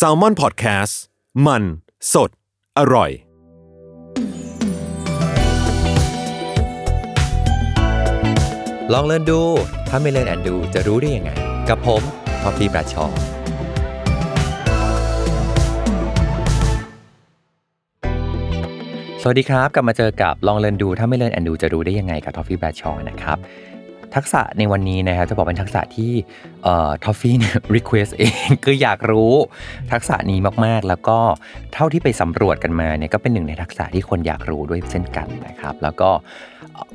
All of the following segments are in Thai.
S A L M O N PODCAST มัน สด อร่อย ลอง Learn ดู ถ้าไม่ Learn and Do จะรู้ได้ยังไง กับผมท้อฟฟี่ แบรดชอว์สวัสดีครับ กลับมาเจอกับลอง Learn ดูถ้าไม่ Learn and Do จะรู้ได้ยังไงกับท้อฟฟี่แบรดชอว์นะครับ ทักษะในวันนี้นะครับจะบอกเป็นทักษะที่ท้อฟฟี่เนี่ย request เองคืออยากรู้ทักษะนี้มากๆ แล้วก็เท่าที่ไปสำรวจกันมาเนี่ยก็เป็นหนึ่งในทักษะที่คนอยากรู้ด้วยเช่นกันนะครับ แล้วก็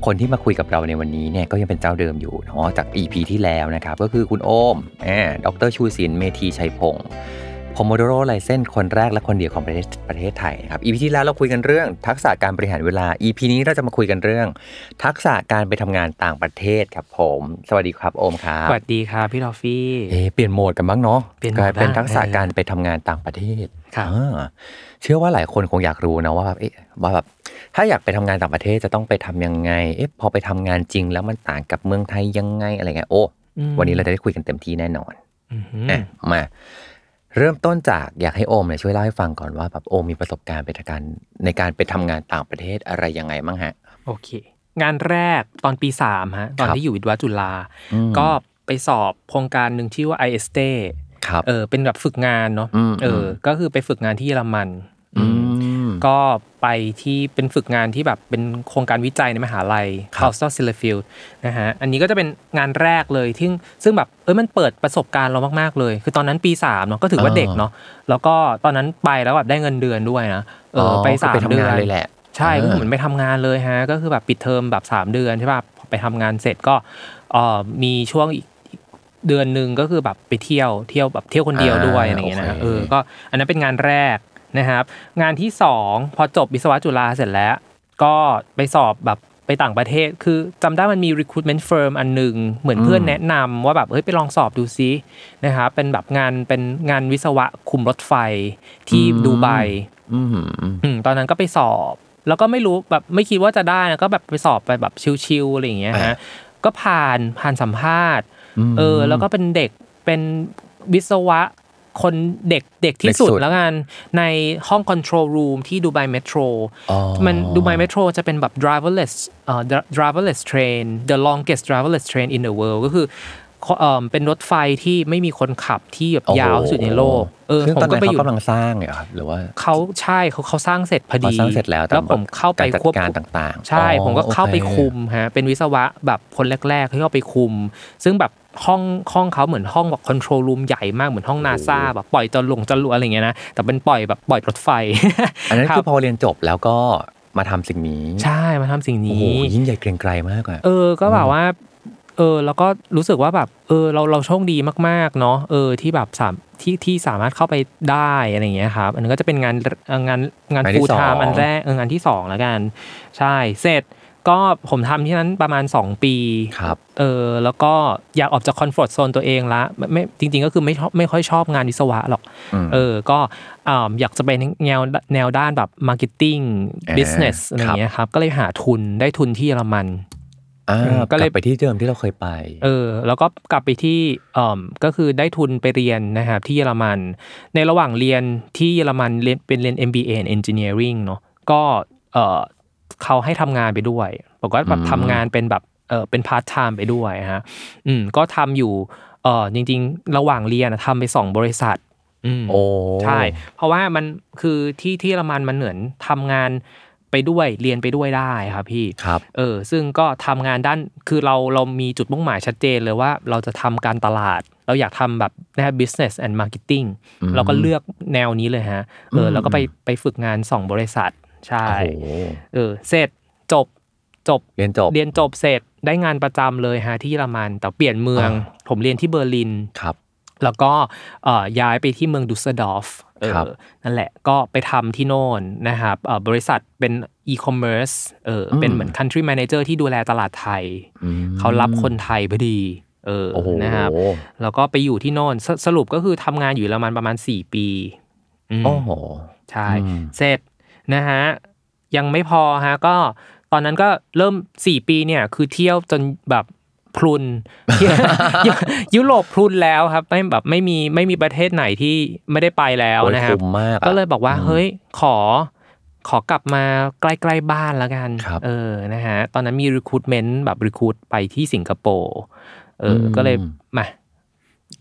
คนที่มาคุยกับเราในวันนี้เนี่ยก็ยังเป็นเจ้าเดิมอยู่เนาะจาก EP ที่แล้วนะครับ ก็คือคุณโอมแอบดรชูศิลป์เมธีชัยพงศ์ Pomodoro license คนแรกและคนเดียวของประเทศประเทศไทยนะครับ EP ที่แล้วเราคุยกันเรื่อง ทักษะการบริหารเวลา EP นี้เราจะมาคุยกันเรื่อง ทักษะการไปทำงานต่างประเทศครับผม สวัสดีครับโอมครับสวัสดีครับพี่ทอฟฟี่เอะเปลี่ยนโหมดกันบ้างเนาะเปลี่ยนโหมกดลายเป็นได้ทักษะเออการไปทำงานต่างประเทศครับอ่าเชื่อว่าหลายคนคงอยากรู้นะว่าแบบเอ๊ะว่าแบบถ้าอยากไปทำงานต่างประเทศจะต้องไปทำยังไงเอ๊ะพอไปทำงานจริงแล้วมันต่างกับเมืองไทยยังไงอะไรเงี้ยโอ้อืมวันนี้เราจะได้คุยกันเต็มที่แน่นอนอือหืออะมา เริ่มต้นจากอยากให้โอมเนี่ยช่วยเล่าให้ฟังก่อนว่าแบบโอมมีประสบการณ์ไปทำการในการไปทำงานต่างประเทศอะไรยังไงบ้างฮะ โอเค งานแรกตอนปีสามฮะตอนครับที่อยู่วิทยาจุฬาอืมก็ไปสอบโครงการหนึ่งที่ว่า i s t ครับเออเป็นแบบฝึกงานเนาะอืมเออ ก็คือไปฝึกงานที่เยอรมันอืม ก็ไปที่เป็นฝึกงานที่แบบเป็นโครงการวิจัยในมหาลัยครับ c a l s t e r s i l l e f i e l d นะฮะอันนี้ก็จะเป็นงานแรกเลยที่ซึ่งแบบเออมันเปิดประสบการณ์เรามากๆเลย คือตอนนั้นปีสามเนาะก็ถือว่าอ่าเด็กเนาะแล้วก็ตอนนั้นไปแล้วแบบได้เงินเดือนด้วยนะเอออไปก็สามไปทำเดืองานนเลยแหละใช่ก็เหมือนไปทำงานเลยฮะก็คือแบบปิดเทอมแบบ3เดือนใช่ป่ะพอไปทำงานเสร็จก็เอ่อมีช่วงอีกเดือนหนึ่งก็คือแบบไปเที่ยวเที่ยวแบบเที่ยวคนเดียวด้วยอ่าอะไรอย่างเงี้ยนะฮะโอเคเออก็อันนั้นเป็นงานแรก นะครับงานที่สองพอจบวิศวะจุฬาเสร็จแล้ว ก็ไปสอบแบบไปต่างประเทศ คือจำได้มันมี recruitment firm อันหนึ่งเหมือนเพื่อนแนะนำว่าแบบเฮ้ยไปลองสอบดูซินะครับเป็นแบบงานเป็นงานวิศวะคุมรถไฟที่ดูไบอืมอืมตอนนั้นก็ไปสอบ แล้วก็ไม่รู้แบบไม่คิดว่าจะได้นะก็แบบไปสอบไปแบบชิวๆอะไรอย่างเงี้ยฮะก็ผ่านผ่านสัมภาษณ์เออแล้วก็เป็นเด็กเป็นวิศวะ คนเด็กเด็กที่สุดเด็กสุดแล้วกันในห้อง control room ที่ดูไบเมโทรอ๋อมันดูไบเมโทรจะเป็นแบบ driverless เอ่อ driverless train the longest driverless train in the world ก็คือ เอ่อเป็นรถไฟที่ไม่มีคนขับที่แบบยาวที่สุดในโลก เออซึ่งผมตอนก็นั้นไปอเขายู่กำลังสร้างเนี่ยครับหรือว่าเขาใช่เขาเขาสร้างเสร็จพอดีเขาสร้างเสร็จแล้วแต่แล้วผมเข้าไปการจัดควบการคุมต่างๆ ใช่อ๋อผมก็เข้าไปโอเคคุมฮะเป็นวิศวะแบบคนแรกๆที่เข้าไปคุม ซึ่งแบบห้องห้องเขาเหมือนห้องแบบคอนโทรลรูมใหญ่มากเหมือนห้องนาซาแบบปล่อยจรวดจรวดอะไรอย่างเงี้ยนะแต่เป็นปล่อยแบบปล่อยรถไฟ อันนั้นรับคือพอเรียนจบแล้วก็มาทำสิ่งนี้ ใช่มาทำสิ่งโอ้โหนี้ยิ่งใหญ่เกรียงไกรมากอะเออก็แบบว่า เออแล้วก็รู้สึกว่าแบบเออเราเราโชคดีมากๆเนาะเออที่แบบสามที่ที่สามารถเข้าไปได้อะไรอย่างเงี้ยครับอันนี้ก็จะเป็นงานเอ่องานงานงานที่ full-time สองอันแรกเอองานที่สองแล้วกัน ใช่เสร็จก็ผมทำที่นั้นประมาณ 2 ปีครับเออแล้วก็อยากออกจาก comfort zone ตัวเองละไม่ไม่จริง ๆ ก็คือไม่ชอบไม่ค่อยชอบงานวิศวะหรอกอืมเออก็อ่าอยากจะไปแนวแนวด้านแบบ marketingอ่า business อะไรอย่างเงี้ยครับก็เลยหาทุนได้ทุนที่เยอรมันอ่าอืม ก็ก็เลยเลยไปที่เดิมที่เราเคยไป เออ แล้วก็กลับไปที่เอ่อก็คือได้ทุนไปเรียนนะครับที่เยอรมัน ในระหว่างเรียนที่เยอรมันเรียนเป็นเรียน MBA in Engineering เนาะก็เออเขาให้ทำงานไปด้วยบอกว่าแบบอืมทำงานเป็นแบบเออเป็นพาร์ทไทม์ไปด้วยฮะอืมก็ทำอยู่เออจริง ๆ ระหว่างเรียนอะทำไปสองบริษัทอืมโอ้ใช่ เพราะว่ามันคือที่ที่เยอรมันมันเหมือนทำงาน ไปด้วยเรียนไปด้วยได้ครับพี่ครับเออซึ่งก็ทำงานด้านคือเราเรามีจุดมุ่งหมายชัดเจนเลยว่าเราจะทำการตลาด เราอยากทำแบบนะฮะ business and marketing อืมเราก็เลือกแนวนี้เลยฮะเอออืมแล้วก็ไปไปฝึกงานสองบริษัทใช่โอ้โหเออเสร็จจบจบเรียนจบเรียนจบเสร็จได้งานประจำเลยฮะที่เยอรมันแต่เปลี่ยนเมืองอ่าผมเรียนที่เบอร์ลินครับ แล้วก็เอ่อย้ายไปที่เมืองดุสเซลดอร์ฟครับเออนั่นแหละก็ไปทำที่โน่นนะครับเอ่อบริษัทเป็นอีคอมเมิร์ซเออเป็นเหมือน country manager ที่ดูแลตลาดไทยอืมเขารับคนไทยพอดีเออโอ้โหนะครับแล้วก็ไปอยู่ที่โน่นสรุปก็คือทำงานอยู่ประมาณประมาณ 4 ปีอืมโอ้โหใช่อืมเสร็จนะฮะยังไม่พอฮะก็ตอนนั้นก็เริ่ม 4 ปีเนี่ยคือเที่ยวจนแบบ พรุนยุโรปพรุนแล้วครับไม่แบบไม่มีไม่มีประเทศไหนที่ไม่ได้ไปแล้วโอ้ยนะครับคุ้มมากอะก็เลยบอกว่าเฮ้ยขอขอกลับมาใกล้ๆบ้านแล้วกันครับเออ นะฮะ ตอนนั้นมี recruitment แบบ recruit ไปที่สิงคโปร์ เอออมก็เลยมา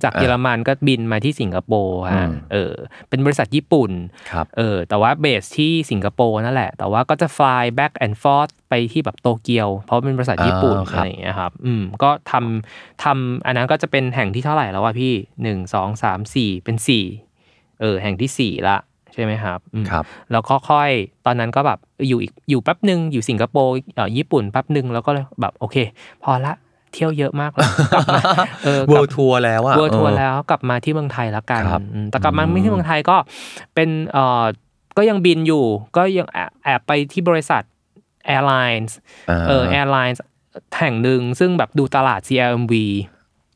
จากอะเยอรมันก็บินมาที่สิงคโปร์อืฮะมเออเป็นบริษัทญี่ปุ่นครับเออแต่ว่าเบสที่สิงคโปร์นั่นแหละ แต่ว่าก็จะ fly back and forth ไปที่แบบโตเกียว เพราะเป็นบริษัทญี่ปุ่นอ่าครับอะไรอย่างเงี้ยครับอืมก็ททำอันนั้นก็จะเป็นแห่งที่เท่าไหร่แล้ววะพี่หนึ่งสองสามสี่เป็นสี่เออแห่งที่สี่ละใช่ไหมครับอืมครับแล้วก็ค่อยตอนนั้นก็แบบอยู่อีกอยู่แป๊บหนึ่งอยู่สิงคโปร์เอ่อญี่ปุ่นแป๊บหนึ่งแล้วก็เลยแบบโอเค พอละ เที่ยวเยอะมากแล้วกลับมาเออกลับ World Tour แล้วอะ World Tour เออแล้วกลับมาที่เมืองไทยแล้วกันครับอืมแต่กลับมาอืมไม่ที่เมืองไทยก็เป็นเอ่อก็ยังบินอยู่ ก็ยังแอบแอบไปที่บริษัท Airlines เออ Airlines แห่งหนึ่งซึ่งแบบดูตลาด CLMV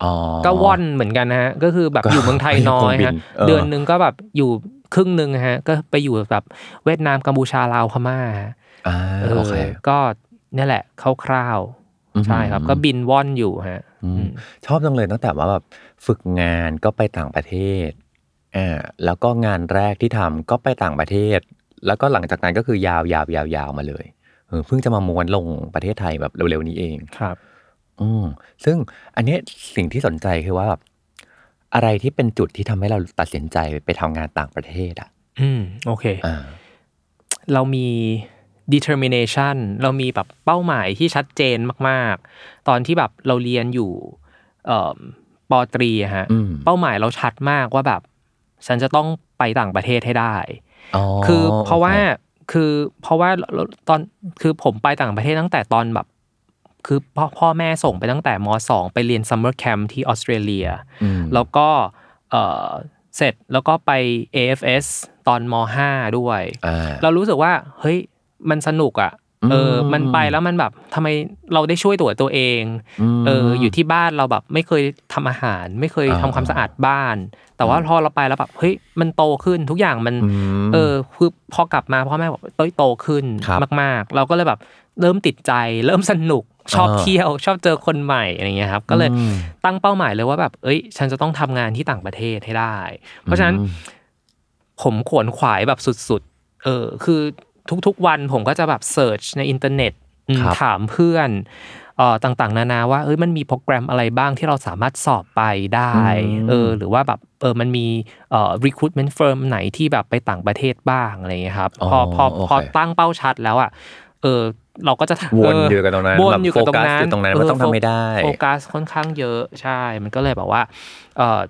อ๋อก็ว่อนเหมือนกันนะฮะ ก็คือแบบก็อยู่เมืองไทยก็ยังน้อยคงบินฮะเออเดือนหนึ่งก็แบบอยู่ครึ่งหนึ่งฮะ ก็ไปอยู่แบบเวียดนามกัมพูชาลาวพม่าฮะอ่าเออโอเคก็เนี่ยแหละคร่าวอือๆหือ ใช่ครับ ก็บินว่อนอยู่ฮะอืมชอบจังเลยตั้งแต่ว่าแบบฝึกงานก็ไปต่างประเทศอ่าแล้วก็งานแรกที่ทำก็ไปต่างประเทศ แล้วก็หลังจากนั้นก็คือยาวยาวยาวยาวมาเลยเออเพิ่งจะมาม้วนลงประเทศไทยแบบเร็วๆนี้เองครับ อืมซึ่งอันเนี้ยสิ่งที่สนใจคือว่าแบบอะไรที่เป็นจุดที่ทำให้เราตัดสินใจไปทำงานต่างประเทศ อะ อืม โอเคอ่าเรามี determination เรามีแบบเป้าหมายที่ชัดเจนมาก ๆ ตอนที่แบบเราเรียนอยู่เอ่อปอตรีอะฮะอืมเป้าหมายเราชัดมากว่าแบบ ฉันจะต้องไปต่างประเทศให้ได้อ๋อคือเพราะว่าอคคือเพราะว่าตอนคือผมไปต่างประเทศตั้งแต่ตอนแบบ คือพ่อพ่อแม่ส่งไปตั้งแต่มสองไปเรียน summer camp ที่ออสเตรเลียอืมแล้วก็เออเสร็จแล้วก็ไป AFS ตอนมห้าด้วยอ่าเรารู้สึกว่า เฮ้ย มันสนุกอะเอออืมมันไปแล้วมันแบบทำไมเราได้ช่วยตัวตัวเองอืมเออ อยู่ที่บ้านเราแบบไม่เคยทำอาหาร ไม่เคยอ่าทำความสะอาดบ้าน แต่ว่าพอเราไปแล้วแบบเฮ้ยมันโตขึ้นทุกอย่างมันอืมเออคือพอกลับมาพ่อแม่บอกเฮ้ยโตขึ้นครับมาก ๆ เราก็เลยแบบเริ่มติดใจ เริ่มสนุกชอบอ่าเที่ยวชอบเจอคนใหม่อะไรเงี้ยครับ ก็เลยอืมตั้งเป้าหมายเลยว่าแบบ เอ้ย ฉันจะต้องทำงานที่ต่างประเทศให้ได้ เพราะฉะนั้นอืมผมขวนขวายแบบสุดๆเออ คือ ทุกๆ วันผมก็จะแบบ search ในอินเทอร์เน็ตอืมครับถามเพื่อนเอ่อต่างๆ นานาว่าเอ้ยมันมีโปรแกรมอะไรบ้างที่เราสามารถสอบไปได้เออหรือว่าแบบเออมันมีเอ่อ recruitment firm ไหนที่แบบไปต่างประเทศบ้างอะไรอย่างเงี้ยครับพอพอโอเคพอตั้งเป้าชัดแล้วอะเออเราก็จะวนเอยู่กับตรงนั้นวนแบบอยู่กับตรงนั้นโฟกัสอยู่ตรงนั้นว่าต้องทำให้ได้โฟกัสค่อนข้างเยอะใช่มันก็เลยแบบว่าเออ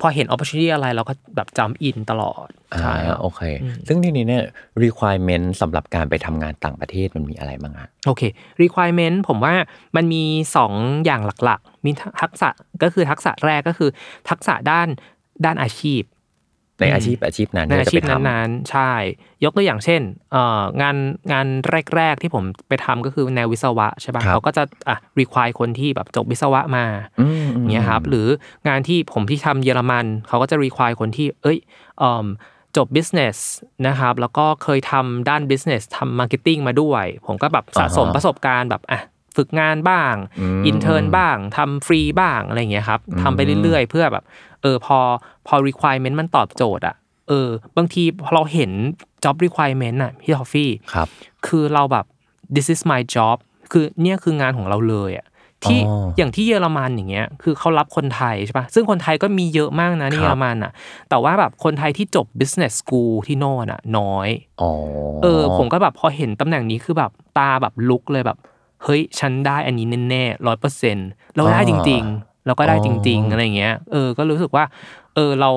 พอเห็น opportunity อะไรเราก็แบบจำอินตลอดใช่อ่าครับโอเค ซึ่งทีนี้เนี่ย requirement สำหรับการไปทำงานต่างประเทศมันมีอะไรบ้างอะโอเค requirement ผมว่ามันมี 2 อย่างหลักๆ มีทักษะก็คือทักษะแรกก็คือทักษะด้านด้านอาชีพ ในอาชีพอาชีพนั้นในที่อาเราจะชีไปพทำนั้นๆใช่ ยกตัวอย่างเช่นเอ่องานงานแรก ๆ ที่ผมไปทำก็คือแนววิศวะใช่ครัป่ะบเขาก็จะอะ require คนที่แบบจบวิศวะมาอืมอืมเงี้ยครับหรืองานที่ผมที่ทำเยอรมันเขาก็จะ require คนที่ เอ้ยเอิ่มจบ business นะครับ แล้วก็เคยทำด้าน business ทำ marketing มาด้วย ผมก็แบบสะสมอ่าฮะประสบการณ์แบบอะฝึกงานบ้างอืม intern บ้างทำฟรีบ้างอะไรเงี้ยครับทำไปเรื่อยๆ เพื่อแบบ เออพอพอ requirement มันตอบโจทย์อะเออ บางทีพอเราเห็น job requirement อะพี่ท้อฟฟี่ครับ คือเราแบบ this is my job คือเนี่ยคืองานของเราเลยอะที่อ๋ออย่างที่เยอรมันอย่างเงี้ยคือเขารับคนไทยใช่ปะซึ่งคนไทยก็มีเยอะมากนะในครับเยอรมันอะ แต่ว่าแบบคนไทยที่จบ business school ที่โน่นอะ น้อยอ๋อเออ ผมก็แบบพอเห็นตำแหน่งนี้คือแบบตาแบบลุกเลยแบบ เฮ้ย ฉันได้อันนี้แน่ๆร้อยเปอร์เซ็นต์เราได้จริง ๆ เราก็ได้จริง ๆ อะไรเงี้ย เออ ก็รู้สึกว่า เออเรา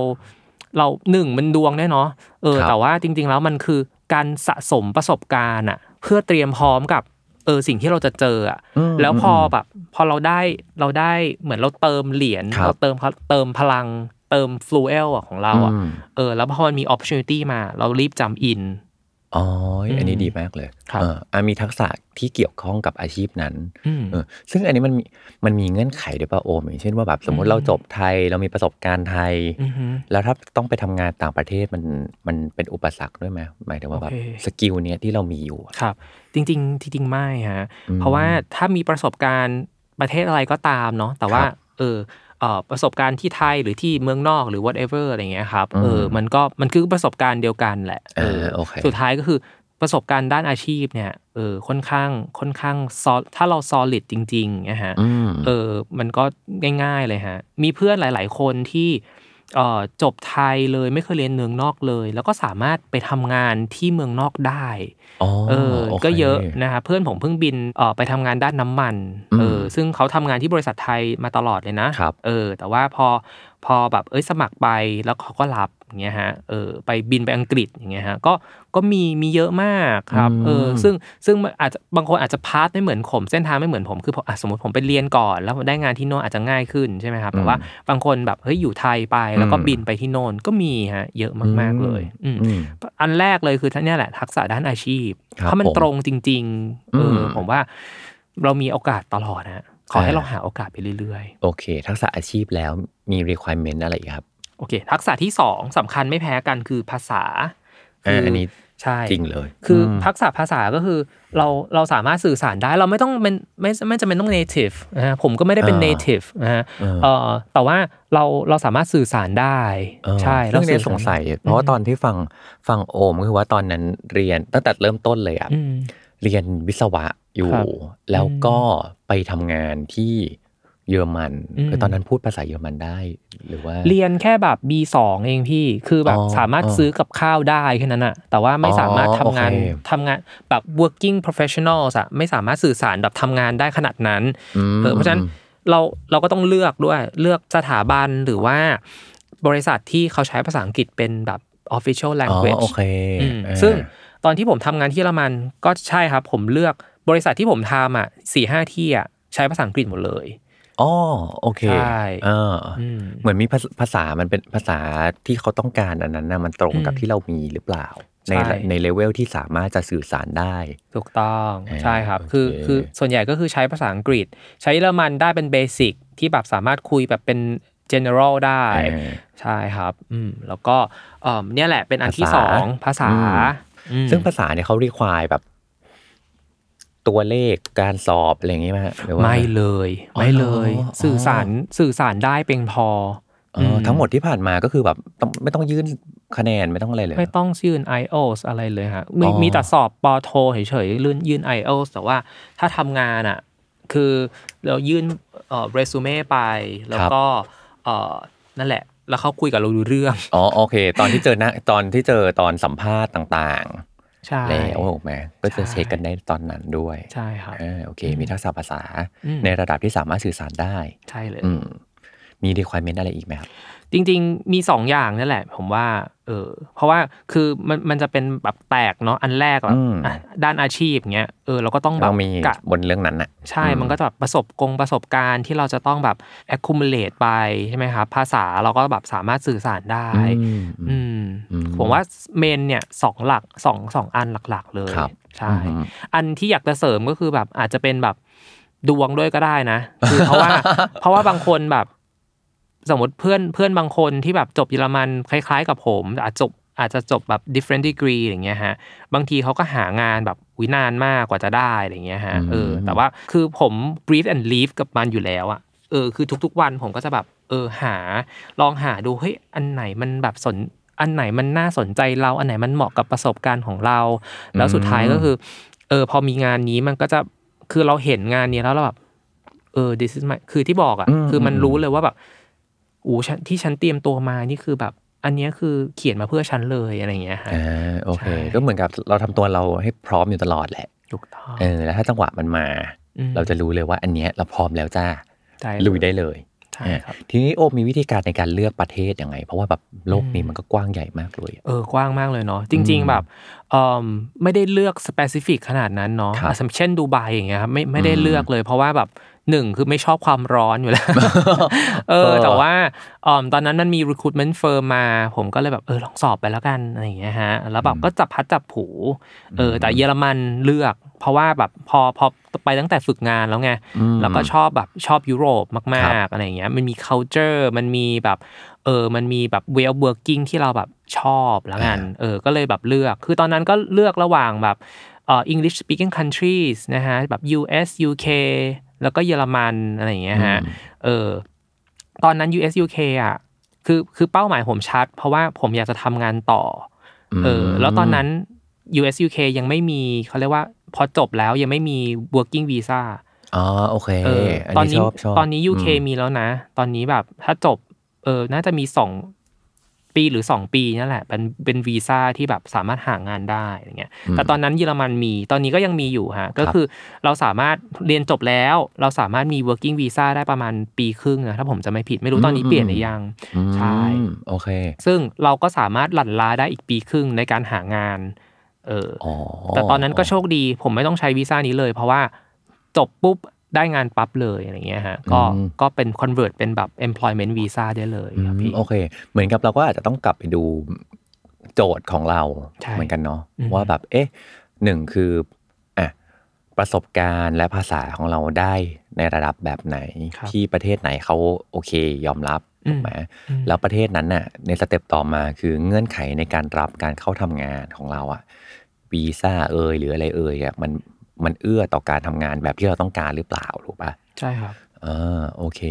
เราหนึ่งมันดวงด้วยเนาะเออครับแต่ว่าจริง ๆ แล้วมันคือการสะสมประสบการณ์อะ เพื่อเตรียมพร้อมกับเออสิ่งที่เราจะเจออะมแล้วพอแบบพอเราได้เราได้เหมือนเราเติมเหรียญครับเราเติมเติมพลังเติม fuel อะของเราอะอืมเออแล้วพอมันมี opportunity มา เรารีบ jump in อ๋อ อันนี้อืมดีมากเลยครับเอออะมีทักษะที่เกี่ยวข้องกับอาชีพนั้นอืม เออซึ่งอันนี้มันมีมันมีเงื่อนไขด้วยป่ะโอมอย่างเช่นว่าแบบสมมติอืมเราจบไทยเรามีประสบการณ์ไทย อือฮึ แล้วถ้าต้องไปทำงานต่างประเทศมันมันเป็นอุปสรรคด้วยไหมหมายถึงว่าแบบโอเค skill เนี้ยที่เรามีอยู่อะ ครับจริงๆจริงๆไม่ฮะอืมเพราะว่าถ้ามีประสบการณ์ประเทศอะไรก็ตามเนาะแต่ว่าครับเออเอ่อ ประสบการณ์ที่ไทยหรือที่เมืองนอกหรือ whatever อะไรเงี้ยครับอืมเออมันก็มันคือประสบการณ์เดียวกันแหละเออโอเคสุดท้ายก็คือประสบการณ์ด้านอาชีพเนี่ยเออค่อนข้างค่อนข้าง sol- ถ้าเรา solid จริงๆนะฮะอืมเออมันก็ง่ายๆเลยฮะมีเพื่อนหลาย ๆ คนที่เอ่อ จบไทยเลยไม่เคยเรียนเมืองนอกเลย แล้วก็สามารถไปทำงานที่เมืองนอกได้อ๋อเออโคก็เยอะนะครับเพื่อนผมเพิ่งบินเอ่อไปทำงานด้านน้ำมันอืมเออซึ่งเขาทำงานที่บริษัทไทยมาตลอดเลยนะครับเออแต่ว่าพอพอแบบเอ้ยสมัครไปแล้วเขาก็รับอย่างเงี้ยฮะเออไปบินไปอังกฤษอย่างเงี้ยฮะก็ ก็มีมีเยอะมากครับเออซึ่งซึ่งมันอาจจะบางคนอาจจะพาร์ทไม่เหมือนผมเส้นทางไม่เหมือนผมคือผมอะสมมติผมไปเรียนก่อน แล้วได้งานที่โน่นอาจจะง่ายขึ้นใช่ไหมครับแต่ว่าบางคนแบบเฮ้ยอยู่ไทยไปแล้วก็อืมบินไปที่โน่นก็มีฮะเยอะมาก ๆเลยอืมอืมอันแรกเลยคือท่านเนี่ยแหละทักษะด้านอาชีพครับถ้ามันผมตรงจริงๆเอออมผมว่าเรามีโอกาสตลอดนะขอให้อ่าเราหาโอกาสไปเรื่อยโอเค ทักษะอาชีพแล้วมี requirement อะไรอีกครับๆโอเค ทักษะที่สองสำคัญไม่แพ้กันคือภาษา อ่าอันนี้ใช่จริงเลย คืออมทักษะภาษาก็คือเราเราสามารถสื่อสารได้ เราไม่ต้องเป็นไม่ไม่จำเป็นต้อง native นะฮะผมก็ไม่ได้เป็นอ่า native นะฮะเออเออแต่ว่าเราเราสามารถสื่อสารได้เออใช่เรื่องนี้าสงสัย เพราะว่าตอนที่ฟังฟังโอมก็คือว่าตอนนั้นเรียนตั้งแต่เริ่มต้นเลยอะอืมเรียนวิศวะอยู่ครับแล้วก็ไปทำงานที่ เยอรมันอืมคือตอนนั้นพูดภาษาเยอรมันได้ หรือว่า เรียนแค่แบบ B2 เองพี่ คือแบบอ๋อสามารถอ๋อซื้อกับข้าวได้แค่นั้นอะแต่ว่าไม่อ๋อสามารถทำงานโอเคทำงานแบบ working professionals อะไม่สามารถสื่อสารแบบทำงานได้ขนาดนั้นมเออเพราะฉะนั้นเราเราก็ต้องเลือกด้วยเลือกสถาบันหรือว่า บริษัทที่เขาใช้ภาษาอังกฤษเป็นแบบ official อ๋อ language โอเคอืมอ่าซึ่งตอนที่ผมทำงานที่เยอรมันก็ใช่ครับ ผมเลือกบริษัทที่ผมทำอะสี่ห้าที่อะใช้ภาษาอังกฤษหมดเลย อ๋อโอเคใช่เออออืมเหมือนมีภาษภาษามันเป็นภาษาที่เขาต้องการอันนั้นนะมันตรงกับอืมที่เรามีหรือเปล่า ในใช่ ในเลเวลที่สามารถจะสื่อสารได้ ถูกต้องอ่าใช่ครับโอเคคือคือส่วนใหญ่ก็คือใช้ภาษาอังกฤษ ใช้เยอรมันได้เป็นเบสิกที่แบบสามารถคุยแบบเป็น general ได้ เออ ใช่ครับอืมแล้วก็เอ่อเนี่ยแหละเป็นอันที่ภาสษาองภาษาอืม อืม ซึ่งภาษาเนี่ยเขารีควายแบบ ตัวเลขการสอบอะไรอย่างงี้ไหมฮะหรือว่าไม่เลยอ๋อไม่เลยเหรอสื่อสารสื่อสารได้เพียงพอเออทั้งหมดที่ผ่านมาก็คือแบบต้องไม่ต้องยื่นคะแนนไม่ต้องอะไรเลย ไม่ต้องยื่น IELTS อะไรเลยฮะมีอ๋อมีแต่สอบปอโทเฉยๆยื่นยื่น IELTS แต่ว่าถ้าทำงานอะ คือเรายื่นเอ่อเรซูเม่ไป แล้วก็เอ่อนั่นแหละ แล้วเขาคุยกับเราดูเรื่อง อ๋อโอเค ตอนที่เจอหนะตอนที่เจอตอนสัมภาษณ์ต่าง ใช่ๆแล้วถูกไหมก็จะใช่เช็คกันได้ตอนนั้นด้วยใช่ครับเออโอเค มีทักษะภาษาอืมในระดับที่สามารถสื่อสารได้ ใช่เลยอืมมี requirement อะไรอีกไหมครับ จริง ๆ มีสองอย่างนั่นแหละ ผมว่า เออ เพราะว่าคือมันมันจะเป็นแบบแตกเนาะอันแรกแบบอืมอะด้านอาชีพเงี้ยเออเราก็ต้องแบเราบมีกะบนเรื่องนั้นน่ะใช่มันก็จะแบบประสบกงประสบการณ์ที่เราจะต้องแบบ accumulate ไปใช่ไหมครับภาษาเราก็แบบสามารถสื่อสารได้ อืมอืมอืมผมว่าเมนเนี่ยสองหลักสองสองอันหลักๆ เลยครับใช่อืมอันที่อยากจะเสริมก็คือแบบอาจจะเป็นแบบดวงด้วยก็ได้นะ คือเพราะว่า เพราะว่าบางคนแบบ สมมติเพื่อนเพื่อนบางคนที่แบบจบเยอรมันคล้าย ๆ กับผมอาจจบอาจจะจบแบบ different degree อย่างเงี้ยฮะบางทีเขาก็หางานแบบวินานมากกว่าจะได้อะไรเงี้ยฮะเออแต่ว่าคือผม breathe and live กับมันอยู่แล้วอะเออคือทุกๆวันผมก็จะแบบเออหาลองหาดูเฮ้ยอันไหนมันแบบสนอันไหนมันน่าสนใจเรา อันไหนมันเหมาะกับประสบการณ์ของเรา แล้วสุดท้ายก็คือเออพอมีงานนี้มันก็จะคือเราเห็นงานนี้แล้วเราแบบเออ this is my คือที่บอกอะอืมคือมันอืมรู้เลยว่าแบบ อู้ฉันที่ฉันเตรียมตัวมานี่คือแบบ อันเนี้ยคือเขียนมาเพื่อฉันเลยอะไรอย่างเงี้ยฮะอ่าโอเคใช่ก็เหมือนกับเราทำตัวเราให้พร้อมอยู่ตลอดแหละถูกต้องเออแล้วถ้าจังหวะมันมาอืมเราจะรู้เลยว่าอันเนี้ยเราพร้อมแล้วจ้าใช่ลุยได้เลยใช่ครับทีนี้โอมมีวิธีการในการเลือกประเทศยังไง เพราะว่าแบบโลกนี้มันก็กว้างใหญ่มากเลยอะเออกว้างมากเลยเนาะจริง ๆแบบเออไม่ได้เลือกสเปซิฟิกขนาดนั้นเนาะครับอะเช่นดูไบอย่างเงี้ยครับไม่ไม่ได้อืมเลือกเลย เพราะว่าแบบ หนึ่งคือไม่ชอบความร้อนอยู่แล้ว เออ แต่ว่าเออตอนนั้นมันมี recruitment firm มา ผมก็เลยแบบเออลองสอบไปแล้วกันอะไรอย่างเงี้ยฮะ แล้วแบบก็จับพัดจับผู เออ แต่เยอรมันเลือก เพราะว่าแบบพอพอไปตั้งแต่ฝึกงานแล้วไงอืมแล้วก็ชอบแบบชอบยุโรปครัมากบๆอะไรอย่างเงี้ย มันมี culture มันมีแบบเออ มันมีแบบ way of working ที่เราแบบชอบแล้วกัน เออ ก็เลยแบบเลือก คือตอนนั้นก็เลือกระหว่างแบบเอ่อ English speaking countries นะฮะ แบบ US UK แล้วก็เยอรมันอะไรอย่างเงี้ยฮะอืมเออตอนนั้น US UK อะคือคือเป้าหมายผมชัด เพราะว่าผมอยากจะทำงานต่ออเออแล้วตอนนั้น US UK ยังไม่มีเขาเรียกว่าพอจบแล้วยังไม่มี working visa อ๋อโอเคเอออันตอนนี้นี้ชอบชอบตอนนี้ UK อืมมีแล้วนะ ตอนนี้แบบถ้าจบเออน่าจะมีสอง ปีหรือสองปีนั่นแหละเป็นเป็นวีซ่าที่แบบสามารถหางานได้อะไรเงี้ยแต่ตอนนั้นเยอรมันมีตอนนี้ก็ยังมีอยู่ฮะก็คือเราสามารถเรียนจบแล้ว เราสามารถมี working visa ได้ประมาณปีครึ่งนะถ้าผมจะไม่ผิดไม่รู้ตอนนี้เปลี่ยนหรือยังใช่อืมโอเค ซึ่งเราก็สามารถหลั่นล้าได้อีกปีครึ่งในการหางาน เอออ๋อแต่ตอนนั้นก็โชคดี ผมไม่ต้องใช้วีซ่านี้เลย เพราะว่าจบปุ๊บ ได้งานปั๊บเลยอะไรเงี้ยฮะก็ก็เป็น convert เป็นแบบ employment visa ได้เลยอืครับมพี่โอเค เหมือนกับเราก็อาจจะต้องกลับไปดูโจทย์ของเราใช่เหมือนกันเนาะอืมว่าแบบเอ๊ะหนึ่งคืออะประสบการณ์และภาษาของเราได้ในระดับแบบไหนครับที่ประเทศไหนเขาโอเคยอมรับอืมถูกไหมอืมแล้วประเทศนั้นน่ะในสเต็ปต่อมาคือเงื่อนไขในการรับการเข้าทำงานของเราอะวีซ่าเอยหรืออะไรเอยอะมัน มันเอื้อต่อการทำงานแบบที่เราต้องการหรือเปล่าถูกปะใช่ครับอ่าโอเค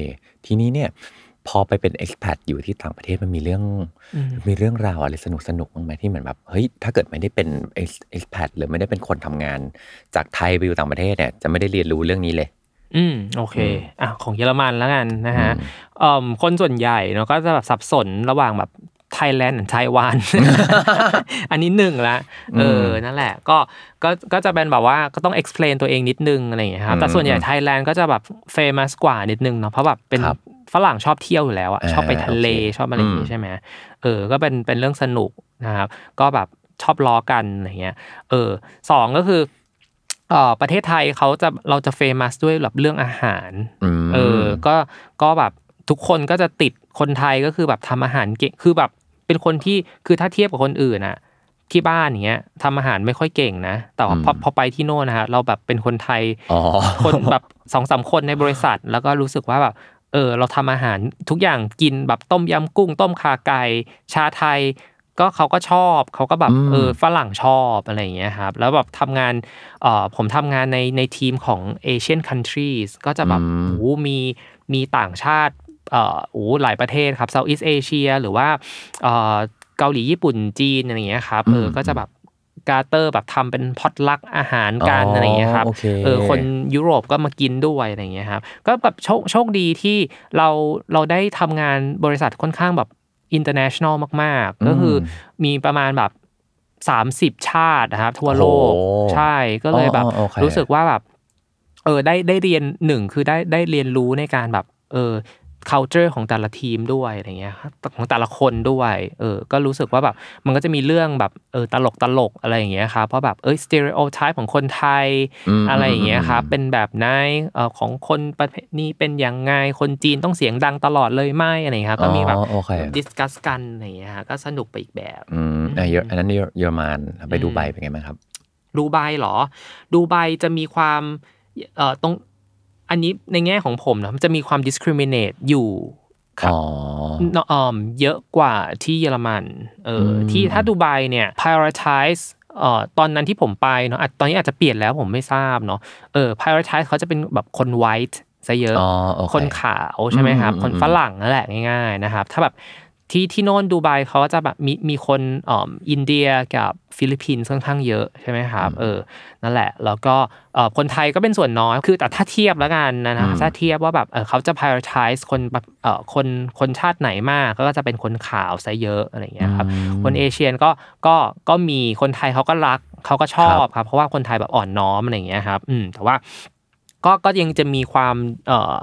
ทีนี้เนี่ยพอไปเป็น expat อยู่ที่ต่างประเทศมันมีเรื่องอืมมีเรื่องราวอะไรสนุกสนุกบ้างไหมที่เหมือนแบบเฮ้ยถ้าเกิดไม่ได้เป็น ex- expat หรือไม่ได้เป็นคนทำงาน จากไทยไปอยู่ต่างประเทศเนี่ยจะไม่ได้เรียนรู้เรื่องนี้เลย อืมโอเคอะของเยอรมันแล้วกันนะฮะเอ่อคนส่วนใหญ่เนาะก็จะแบบสับสนระหว่างแบบ ไทยแลนด์กับไต้หวัน อันนี้หนึ่งละ เออ นั่นแหละ ก็ ก็ ก็จะเป็นแบบว่า ก็ต้อง explain ตัวเองนิดนึงอะไรอย่างเงี้ยครับ แต่ส่วนใหญ่ไทยแลนด์ก็จะแบบ famous กว่านิดนึงเนาะ เพราะแบบเป็นครับฝรั่งชอบเที่ยวอยู่แล้วอะอ่าชอบไปทะเลโอเคชอบอะไรอย่างงี้อืมใช่ไหมเออ ก็เป็น เป็นเรื่องสนุกนะครับ ก็แบบชอบล้อกันอะไรเงี้ย เออ สองก็คือเออประเทศไทยเขาจะ เราจะ famous ด้วยแบบเรื่องอาหารอืมเออ ก็ ก็แบบทุกคนก็จะติดคนไทยก็คือแบบทำอาหารเก่ง คือแบบ เป็นคนที่คือถ้าเทียบกับคนอื่นอะที่บ้านอย่างเงี้ยทำอาหารไม่ค่อยเก่งนะ แต่ว่าพอพอไปที่โน่นนะฮะเราแบบเป็นคนไทยอ๋อคนแบบสองสามคนในบริษัท แล้วก็รู้สึกว่าแบบเออเราทำอาหารทุกอย่างกินแบบต้มยำกุ้ง ต้มขาไก่ชาไทย ก็เขาก็ชอบเขาก็แบบอืมเออฝรั่งชอบอะไรอย่างเงี้ยครับ แล้วแบบทำงานเอ่อผมทำงานในในทีมของ Asian countries ก็จะแบบโอ้โหมีมีต่างชาติ เอ่อโอ้โหหลายประเทศครับ Southeast Asia หรือว่าเอ่อเกาหลีญี่ปุ่นจีนอะไรอย่างเงี้ยครับเออก็จะแบบกาเตอร์แบบทำเป็นพอตลักอาหารกันอะไรอย่างเงี้ยครับโอเคเออคนยุโรปก็มากินด้วยอะไรอย่างเงี้ยครับก็แบบโชคโชคดีที่เราเราได้ทำงานบริษัทค่อนข้างแบบ international มาก ๆ ก็คือมีประมาณแบบ 30 ชาตินะครับ ทั่วโลกโอ้โหใช่ก็เลยแบบอ๋อโอเครู้สึกว่าแบบเออได้ได้เรียนหนึ่งคือได้ได้เรียนรู้ในการแบบเออ culture ของแต่ละทีมด้วยอะไรเงี้ยครับของแต่ละคนด้วยเออก็รู้สึกว่าแบบมันก็จะมีเรื่องแบบเออตลกตลกอะไรอย่างเงี้ยครับเพราะแบบเอ้ย stereotype ของคนไทยอืมอะไรอย่างเงี้ยครับอืมเป็นแบบไหนเอ่อของคนประเภทนี้เป็นยังไงคนจีนต้องเสียงดังตลอดเลยไหมอะไรอย่างเงี้ยครับก็มีแบบอ๋อโอเคdiscuss กันอะไรอย่างเงี้ยฮะก็สนุกไปอีกแบบอืมอะเยออันนั้นเยอเยอรมันไปดูไบอืมเป็นไงบ้างครับดูไบเหรอดูไบจะมีความเอ่อตรง อันนี้ในแง่ของผมนะมันจะมีความ discriminate อยู่ครับอ๋อเนอะเอิ่มเยอะกว่าที่เยอรมันเอออืมที่ถ้าดูไบเนี่ย prioritize เอ่อตอนนั้นที่ผมไปเนาะอาจตอนนี้อาจจะเปลี่ยนแล้วผมไม่ทราบเนาะเออ prioritize เขาจะเป็นแบบคน white ซะเยอะอ๋อโอเคคนขาวใช่ไหมครับอืมคนฝรั่งนั่นแหละง่ายๆนะครับ ถ้าแบบ ที่ที่โน่นดูไบเขาก็จะแบบมีมีคนอ่อมอินเดียกับฟิลิปปินส์ค่อนข้างเยอะใช่ไหมครับเออนั่นแหละ แล้วก็เอ่อคนไทยก็เป็นส่วนน้อยคือแต่ถ้าเทียบแล้วกันนะนะถ้าเทียบว่าแบบเออเขาจะ prioritize คนแบบเอ่อคนคนชาติไหนมากก็จะเป็นคนขาวซะเยอะอะไรอย่างเงี้ยครับคนเอเชียนก็ก็ก็มีคนไทยเขาก็รักเขาก็ชอบครับ เพราะว่าคนไทยแบบอ่อนน้อมอะไรอย่างเงี้ยครับอืมแต่ว่าก็ก็ยังจะมีความเอ่อ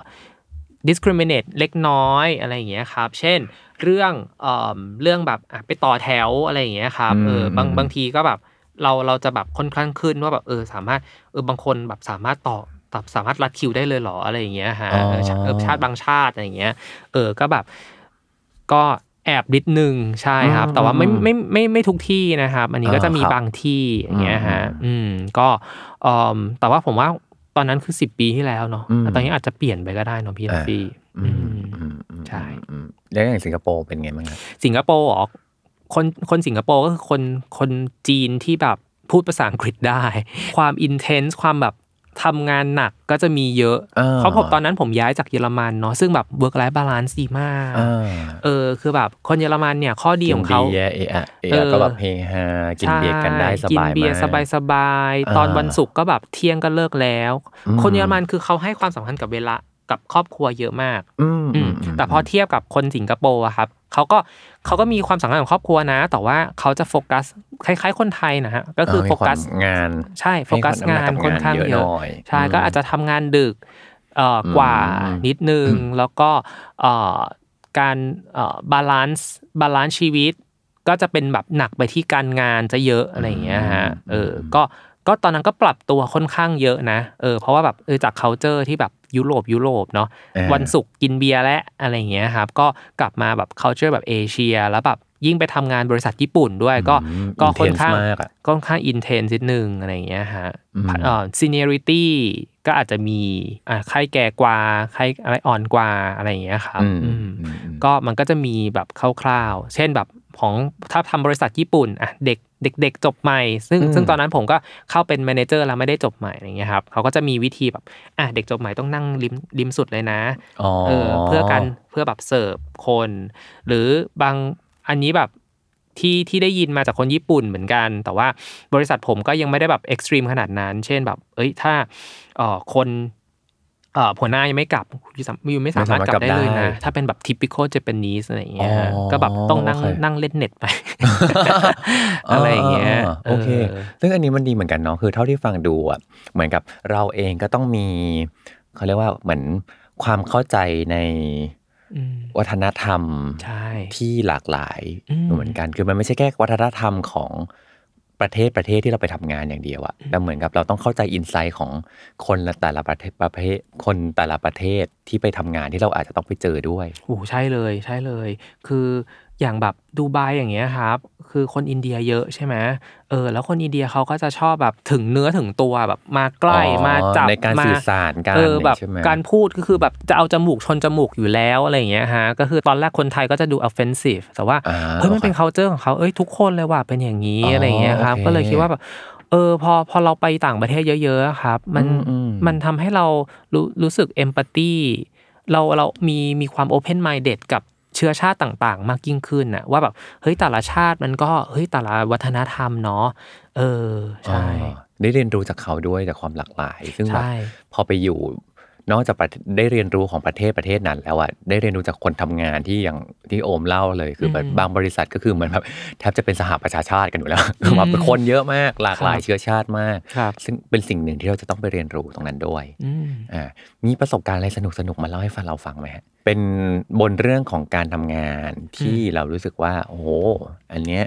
discriminate เล็กน้อยอะไรอย่างเงี้ยครับ เช่น เรื่องเอ่อเรื่องแบบอะไปต่อแถวอะไรอย่างเงี้ยครับอืมเออบางอืมบางทีก็แบบเราเราจะแบบค่อนข้างขึ้นว่าแบบเออสามารถเออบางคนแบบสามารถต่อแบบสามารถรัดคิวได้เลยเหรออะไรอย่างเงี้ยฮะอ๋อเออชาเออชาติบางชาติอะไรอย่างเงี้ย เออก็แบบก็แอบนิดนึงใช่ครับ แต่ว่าไม่ไม่ไม่ไม่ทุกที่นะครับ อันนี้ก็จะมีอ่าครับบางที่อย่างเงี้ยฮะอืมอืมก็เอ่อแต่ว่าผมว่าตอนนั้นคือสิบปีที่แล้วเนาะอืมแต่ตอนนี้อาจจะเปลี่ยนไปก็ได้เนาะพี่ทัฟฟี่อืม อืม อืมอืม ใช่ อืม แล้วอย่างสิงคโปร์เป็นไงบ้างครับสิงคโปร์อ๋อคนคนสิงคโปร์ก็คือคนคนจีนที่แบบพูดภาษาอังกฤษได้ ความอินเทนส์ความแบบทำงานหนักก็จะมีเยอะอ่าเพราะผมตอนนั้นผมย้ายจากเยอรมันเนาะซึ่งแบบ work life balance ดีมากอ่าเออคือแบบคนเยอรมันเนี่ยข้อดีของเขากินเบียร์เอะอะเอะเออะอก็แบบเฮฮากินเบียร์กันได้สกินบายเบียร์มากสบายสบายๆอ่าตอนวันศุกร์ก็แบบเที่ยงก็เลิกแล้วอืมคนเยอรมันคือเขาให้ความสำคัญกับเวลา กับครอบครัวเยอะมากอืมอืมแต่พอเทียบกับคนสิงคโปร์อะครับเขาก็เขาก็มีความสำคัญกับครอบครัวนะ แต่ว่าเขาจะโฟกัสคล้าย ๆ คนไทยนะฮะก็คือเมีโฟกัสความงานใช่โฟกัสให้งานำหกค่อนข้างกับเยอะหน่อยใช่ก็อาจจะทำงานดึกเอ่ออกว่าอืมนิดนึงแล้วก็เอ่อการเอ่อ balance balance ชีวิตก็จะเป็นแบบหนักไปที่การงานจะเยอะอะไรอย่างเงี้ยฮะเออก็ ก็ตอนนั้นก็ปรับตัวค่อนข้างเยอะนะเออเพราะว่าแบบเออจาก culture ที่แบบยุโรปยุโรปเนาะอ่าวันศุกร์กินเบียร์และอะไรอย่างเงี้ยครับก็กลับมาแบบ culture แบบเอเชีย แล้วแบบยิ่งไปทำงานบริษัทญี่ปุ่นด้วยก็อืมก็ค่อน intense ข้างมากอะค่อนข้าง intense นิดนึงอะไรอย่างเงี้ยฮะอืมเอ่อ seniority ก็อาจจะมีอ่าใครแก่กว่าใครอะไรอ่อนกว่าอะไรอย่างเงี้ยครับอืมอืมอืมอืมก็มันก็จะมีแบบคร่าวๆ เช่นแบบของถ้าทำบริษัทญี่ปุ่นอะเด็ก เด็กเด็กจบใหม่ ซึ่งอืมซึ่งตอนนั้นผมก็เข้าเป็นแมเนเจอร์แล้วไม่ได้จบใหม่อะไรเงี้ยครับเขาก็จะมีวิธีแบบอะเด็กจบใหม่ต้องนั่งริมริมสุดเลยนะอ๋อเออเพื่อการเพื่อแบบเสิร์ฟคน หรือบางอันนี้แบบที่ที่ได้ยินมาจากคนญี่ปุ่นเหมือนกัน แต่ว่าบริษัทผมก็ยังไม่ได้แบบเอ็กซ์ตรีมขนาดนั้น เช่นแบบ เอ้ยถ้าเอ่อคนเอ่อ หัวหน้ายังไม่กลับยูสามยูไม่สามารถกลับได้เลยนะ ถ้าเป็นแบบ typical Japanese อะไรอย่างเงี้ยอ๋อก็แบบต้องนั่งโอเคนั่งเล่นเน็ตไป อะไรอย่างเงี้ยาโอเคเออซึ่งอันนี้มันดีเหมือนกันเนาะคือเท่าที่ฟังดูอะเหมือนกับเราเองก็ต้องมีเขาเรียกว่าเหมือนความเข้าใจในอืมวัฒนธรรมใช่ที่หลากหลายอืมเหมือนกัน คือมันไม่ใช่แค่วัฒนธรรมของ ประเทศประเทศที่เราไปทำงานอย่างเดียวอะแต่เหมือนกับเราต้องเข้าใจอินไซต์ของคนละแต่ละประเทศประเภทคนแต่ละประเทศที่ไปทำงานที่เราอาจจะต้องไปเจอด้วยโอ้ใช่เลยใช่เลย คือ อย่างแบบดูไบอย่างเงี้ยครับ คือคนอินเดียเยอะใช่ไหมเออ แล้วคนอินเดียเขาก็จะชอบแบบถึงเนื้อถึงตัวแบบมาใกล้อ๋อมาจับในการมาสื่อสารกันเออแบบใช่ไหมการพูดก็คือแบบจะเอาจมูกชนจมูกอยู่แล้วอะไรอย่างเงี้ยฮะก็คือตอนแรกคนไทยก็จะดู offensive แต่ว่าอ่าเฮ้ยมันเป็นโอเค culture ของเขาเอ้ยทุกคนเลยว่ะเป็นอย่างนี้อ๋อออะไรอย่างเงี้ยครับโอเคก็เลยคิดว่าแบบเออพอพอเราไปต่างประเทศเยอะๆอะครับ มันอืมอืมมันทำให้เรารู้รู้สึก empathy เราเรามีมีความ open minded กับ เชื้อชาติต่างๆ มากยิ่งขึ้นน่ะว่าแบบเฮ้ยแต่ละชาติมันก็เฮ้ยแต่ละวัฒนธรรมเนาะเออใช่อ๋อได้เรียนรู้จากเขาด้วยจากความหลากหลาย ซึ่งแบบใช่พอไปอยู่ นอกจากประเทศได้เรียนรู้ของประเทศประเทศนั้น แล้วอะได้เรียนรู้จากคนทำงานที่อย่างที่โอมเล่าเลยคือแบบอืมบางบริษัทก็คือเหมือนแบบแทบจะเป็นสหประชาชาติกันอยู่แล้วอืมแบบเป็นคนเยอะมากหลากหลายครับเชื้อชาติมากครับซึ่งเป็นสิ่งหนึ่งที่เราจะต้องไปเรียนรู้ตรงนั้นด้วยอืมอ่ามีประสบการณ์อะไรสนุกสนุกๆมาเล่าให้ฟังเราฟังไหมฮะเป็นบนเรื่องของการทำงานที่เรารู้สึกว่าโอ้โหอันเนี้ย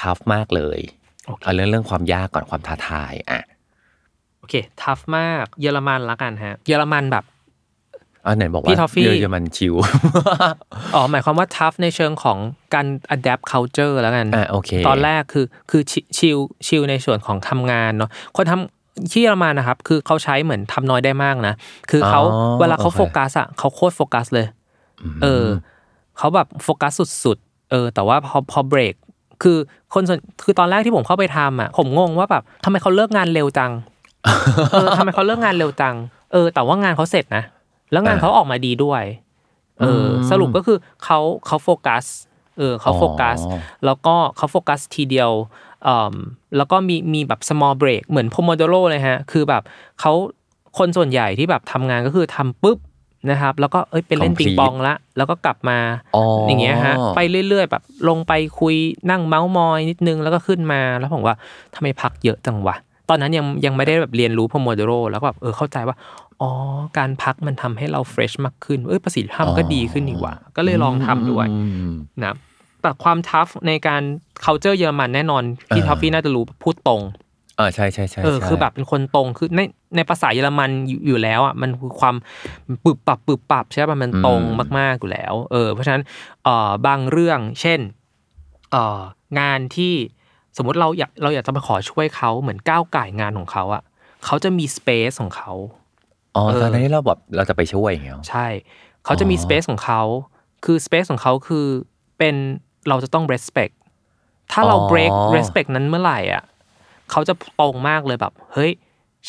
tough มากเลยโอเคเอาเรื่องเรื่องความยากก่อนความท้าทายอะโอเค tough มากเยอรมันละกันฮะ เยอรมันแบบอันไหนบอกพี่ว่าทอฟฟี่เยอรมันชิลอ๋อหมายความว่าทัฟในเชิงของการ adapt culture แล้วกันอะโอเค ตอนแรกคือคือชิชิลชิลในส่วนของทำงานเนาะคนทำที่เยอรมันนะครับ คือเขาใช้เหมือนทำน้อยได้มากนะ คือเขาอ๋อเวลาเขาโอเคโฟกัสอะเขาโคตรโฟกัสเลย เออเขาแบบโฟกัสสุดๆเออ แต่ว่าพอพอเบรกคือคนส่วนคือตอนแรกที่ผมเข้าไปทำอะผมงงว่าแบบทำไมเขาเลิกงานเร็วจัง เออทำไมเขาเลิกงานเร็วจัง เออ แต่ว่างานเขาเสร็จนะ แล้วงานอ่าเขาออกมาดีด้วย เอออมสรุปก็คือเขาเขาโฟกัส เออเขาโฟกัสอ๋อแล้วก็เขาโฟกัสทีเดียวเอ่อแล้วก็มีมีแบบ small break เหมือน pomodoro เลยฮะ คือแบบเขาคนส่วนใหญ่ที่แบบทำงานก็คือทำปุ๊บนะครับ แล้วก็เอ้ยไปเล่น Complete ปิงปองละ แล้วก็กลับมาอ๋อออย่างเงี้ยฮะ ไปเรื่อยๆ แบบลงไปคุยนั่งเมาส์มอยนิดนึงแล้วก็ขึ้นมา แล้วผมว่าทำไมพักเยอะจังวะ ตอนนั้นยังยังไม่ได้แบบเรียนรู้ pomodoro แล้วก็แบบเออเข้าใจว่าอ๋อการพักมันทำให้เรา fresh มากขึ้นเอ้ยประสิทธิภาพมันก็ดีขึ้นนี่หว่า ก็เลยลองทำด้วยอืมนะแต่ความ tough ในการ culture เยอรมันแน่นอนพี่เออทอฟฟี่น่าจะรู้พูดตรงอ่าใช่ใช่ใช่เออใช่คือแบบเป็นคนตรงคือในในภาษาเยอรมันอยู่อยู่แล้วอะมันคือความปึบปับปึบปับใช่ป่ะมันตรงมากๆอยู่แล้ว เออ เพราะฉะนั้นเอ่อบางเรื่อง เช่นเอ่องานที่ สมมติเราอยากเราอยากจะมาขอช่วยเขาเหมือนก้าวไก่ายงานของเขาอะเขาจะมีสเปซของเขาอ๋อเออตอนนั้นที่เราแบบเราจะไปช่วยอย่างเงี้ยใช่ เขาจะมีอ๋อสเปซของเขา คือสเปซของเขาคือเป็นเราจะต้อง respect ถ้าเรา break respect นั้นเมื่อไหร่อะเขาจะตรงมากเลยแบบ เฮ้ย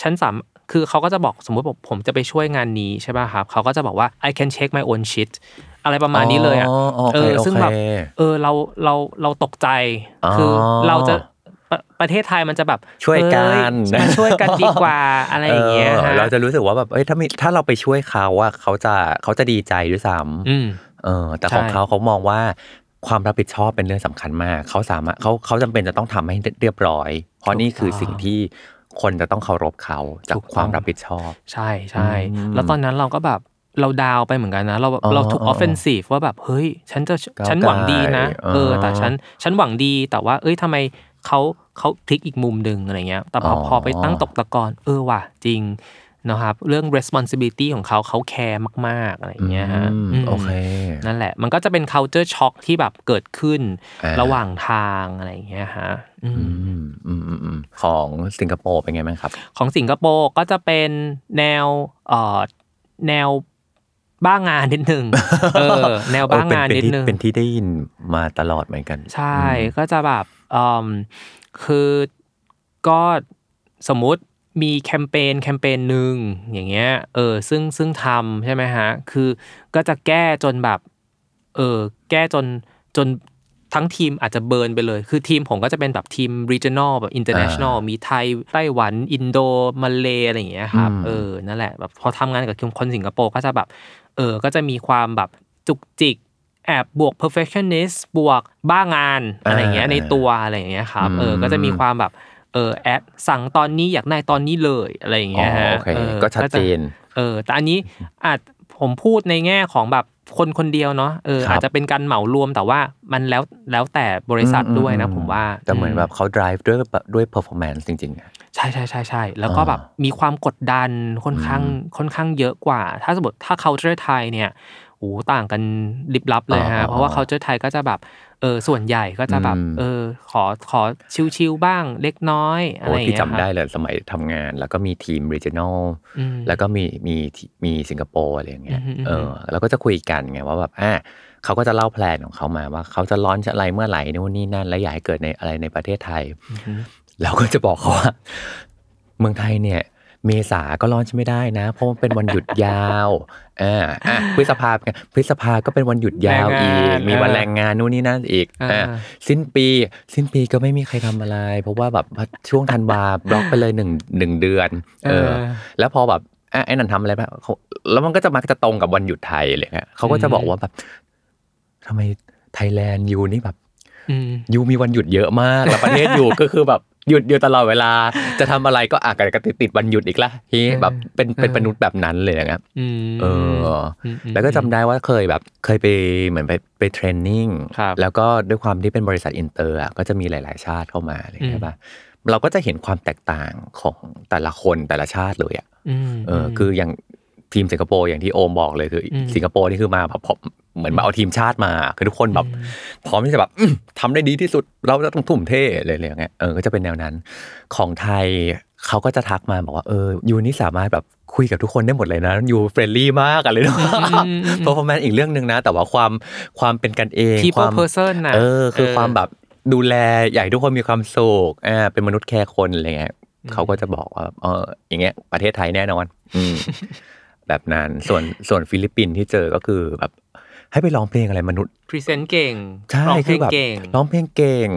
ฉันสามคือเขาก็จะบอกสมมติผมผมจะไปช่วยงานนี้ใช่ป่ะครับ เขาก็จะบอกว่า I can check my own shit อะไรประมาณนี้เลยอะอ๋อโอเคเออซึ่งแบบโอเคเออเราเราเราตกใจอ๋อคือเราจะประประเทศไทยมันจะแบบช่วยกันเอ้ยมาช่วยกันดีกว่าอะไรอย่างเงี้ยออฮะเราจะรู้สึกว่าแบบเอ้ยถ้ามีถ้าเราไปช่วยเขาว่าเขาจะเขาจะดีใจด้วยซ้ำอืมเออ แต่ของใช่เขาเขามองว่าความรับผิดชอบเป็นเรื่องสำคัญมาก เขาสามารถเขาเขาจำเป็นจะต้องทำให้เรียบร้อย เพราะนี่คือสิ่งที่คนจะต้องเคารพเขาจากความรับผิดชอบ ใช่ใช่อืมแล้วตอนนั้นเราก็แบบ เรา down ไปเหมือนกันนะ เราแบบอ๋อเราถูกอ๋อ offensive ว่าแบบเฮ้ย ฉันจะก้าวฉันหวังดีนะไกลเออ แต่อ๋อฉันฉันหวังดีแต่ว่า เอ้ยทำไมเขาเขาพลิกอีกมุมหนึ่งอะไรเงี้ย แต่พอออพอไปตั้งตกตะกอนเออว่ะจริงนะครับเรื่อง responsibility ของเขาเขาแคร์มาก ๆ อะไรอย่างเงี้ยฮะอืมอืมโอเค นั่นแหละ มันก็จะเป็น culture shock ที่แบบเกิดขึ้นอ่าระหว่างทางอะไรอย่างเงี้ยฮะอืมอืมอืมอืมอืมของสิงคโปร์เป็นไงบ้างครับ ของสิงคโปร์ก็จะเป็นแนวเอ่อแนว บ้างานนิดนึงเออแนวบ้างานเออเป็นิดที่นึงเป็นที่ได้ยินมาตลอดเหมือนกัน ใช่ก็จะแบบอืมคือก็สมมุติมีแคมเปญแคมเปญหนึ่งอย่างเงี้ยเออซึ่งซึ่งทำใช่ไหมฮะ คือก็จะแก้จนแบบเออแก้จนจนทั้งทีมอาจจะเบิร์นไปเลย คือทีมผมก็จะเป็นแบบทีม regional แบบ international มีไทย ไต้หวัน อินโด มาเลอะไรอย่างเงี้ยครับอืมเออ นั่นแหละ แบบพอทำงานกับคนสิงคโปร์ก็จะแบบ เออก็จะมีความแบบจุกจิกแอบบวก perfectionist บวกบ้างานอะไรอย่างเงี้ยอ่าในตัวอะไรอย่างเงี้ยครับเอออืมก็จะมีความแบบเออแอดสั่งตอนนี้อยากได้ตอนนี้เลยอะไรอย่างอ๋อเงี้ยฮะโอเคออก็ชัดจะเจนเออแต่อันนี้อาจผมพูดในแง่ของแบบ คนคนเดียวเนาะเออครับอาจจะเป็นการเหมารวมแต่ว่ามันแล้วแล้วแต่บริษัทด้วยนะผมว่า แต่เหมือนแบบเขา drive ด้วยแบบด้วย performance จริงๆอะใช่ใช่ใช่ใช่แล้วก็อ่าแบบมีความกดดันค่อนข้างค่อนข้างเยอะกว่า ถ้าสมมติถ้า culture ไทยเนี่ยโอ้ต่างกันลิบลับเลยฮะเพราะว่า culture ไทยก็จะแบบ เออส่วนใหญ่ก็จะแบบอืมเออ ขอขอชิวๆบ้างเล็กน้อยอะไรโอ้อย่างที่เงี้ยจำได้ครับเลยสมัยทำงาน แล้วก็มีทีม regional อืมแล้วก็มีมีมีสิงคโปร์อะไรอย่างเงี้ยอืมอืมเออแล้วก็จะคุยกันไงว่าแบบอะเขาก็จะเล่าแพลนของเขามาว่าเขาจะร้อนจะอะไรเมื่อไหร่นู่นนี่นั่น และอยากให้เกิดในอะไรในประเทศไทยเราก็จะบอกเขาว่า เมืองไทยเนี่ย เมษาก็ร้อนใช่ไม่ได้นะ เพราะมันเป็นวันหยุดยาวอ่าอะพฤษภาพฤษภาก็เป็นวันหยุดยาวอีแรงกงานมีวันเออแรงงานนู่นนี่นั่นอีกอ่าอ่าสิ้นปี สิ้นปีก็ไม่มีใครทำอะไร เพราะว่าแบบช่วงธันวาบล็อกไปเลยหนึ่งหนึ่งเดือน เออ แล้วพอแบบอะไอ้นั่นทำอะไรแบบเขาแล้วมันก็จะมักจะตรงกับวันหยุดไทยอะไรเงี้ยเขาก็จะบอกว่าแบบทำไมไทยแลนด์ยูนี่แบบอืมยูมีวันหยุดเยอะมาก แล้วประเทศยูก็คือแบบ หยุดอยู่ตลอดเวลา จะทำอะไรก็อาจจะติดติดวันหยุดอีกละที่แบบเป็นเป็นมนุษย์แบบนั้นเลยนะครับอืมเอออมอืมแล้วก็จำได้ว่าเคยแบบเคยไปเหมือนไปไป training ครับแล้วก็ด้วยความที่เป็นบริษัทอินเตอร์อะก็จะมีหลาย ๆ ชาติเข้ามาอะไรอย่างเงี้ยป่ะเราก็จะเห็นความแตกต่างของแต่ละคนแต่ละชาติเลยอะอืมเอออ คืออย่างทีมสิงคโปร์อย่างที่โอมบอกเลยคืออมสิงคโปร์นี่คือมาแบบผม เหมือนมาเอาทีมชาติมา คือทุกคนแบบพร้อมที่จะแบบอื้อทำได้ดีที่สุดเราจะต้องทุ่มเทเลยอะไรอย่างเงี้ยเออก็จะเป็นแนวนั้น ของไทยเขาก็จะทักมาบอกว่าเออ you นี่สามารถแบบคุยกับทุกคนได้หมดเลยนะ you friendly มากอะไรเนาะ performance อีกเรื่องหนึ่งนะ แต่ว่าความความเป็นกันเอง people ความ person น่ะเออคือเออความแบบดูแลอยากให้ทุกคนมีความสุขอ่าเป็นมนุษย์แคร์คนอะไรเงี้ยเขาก็จะบอกว่าเอออย่างเงี้ยประเทศไทยแน่นอนอืมแบบนั้นส่วนส่วนฟิลิปปินส์ที่เจอก็คือแบบ ให้ไปร้องเพลงอะไรมนุษย์ present เก่งใช่ร้องเพคืลองแบบเก่งร้องเพลงเก่ง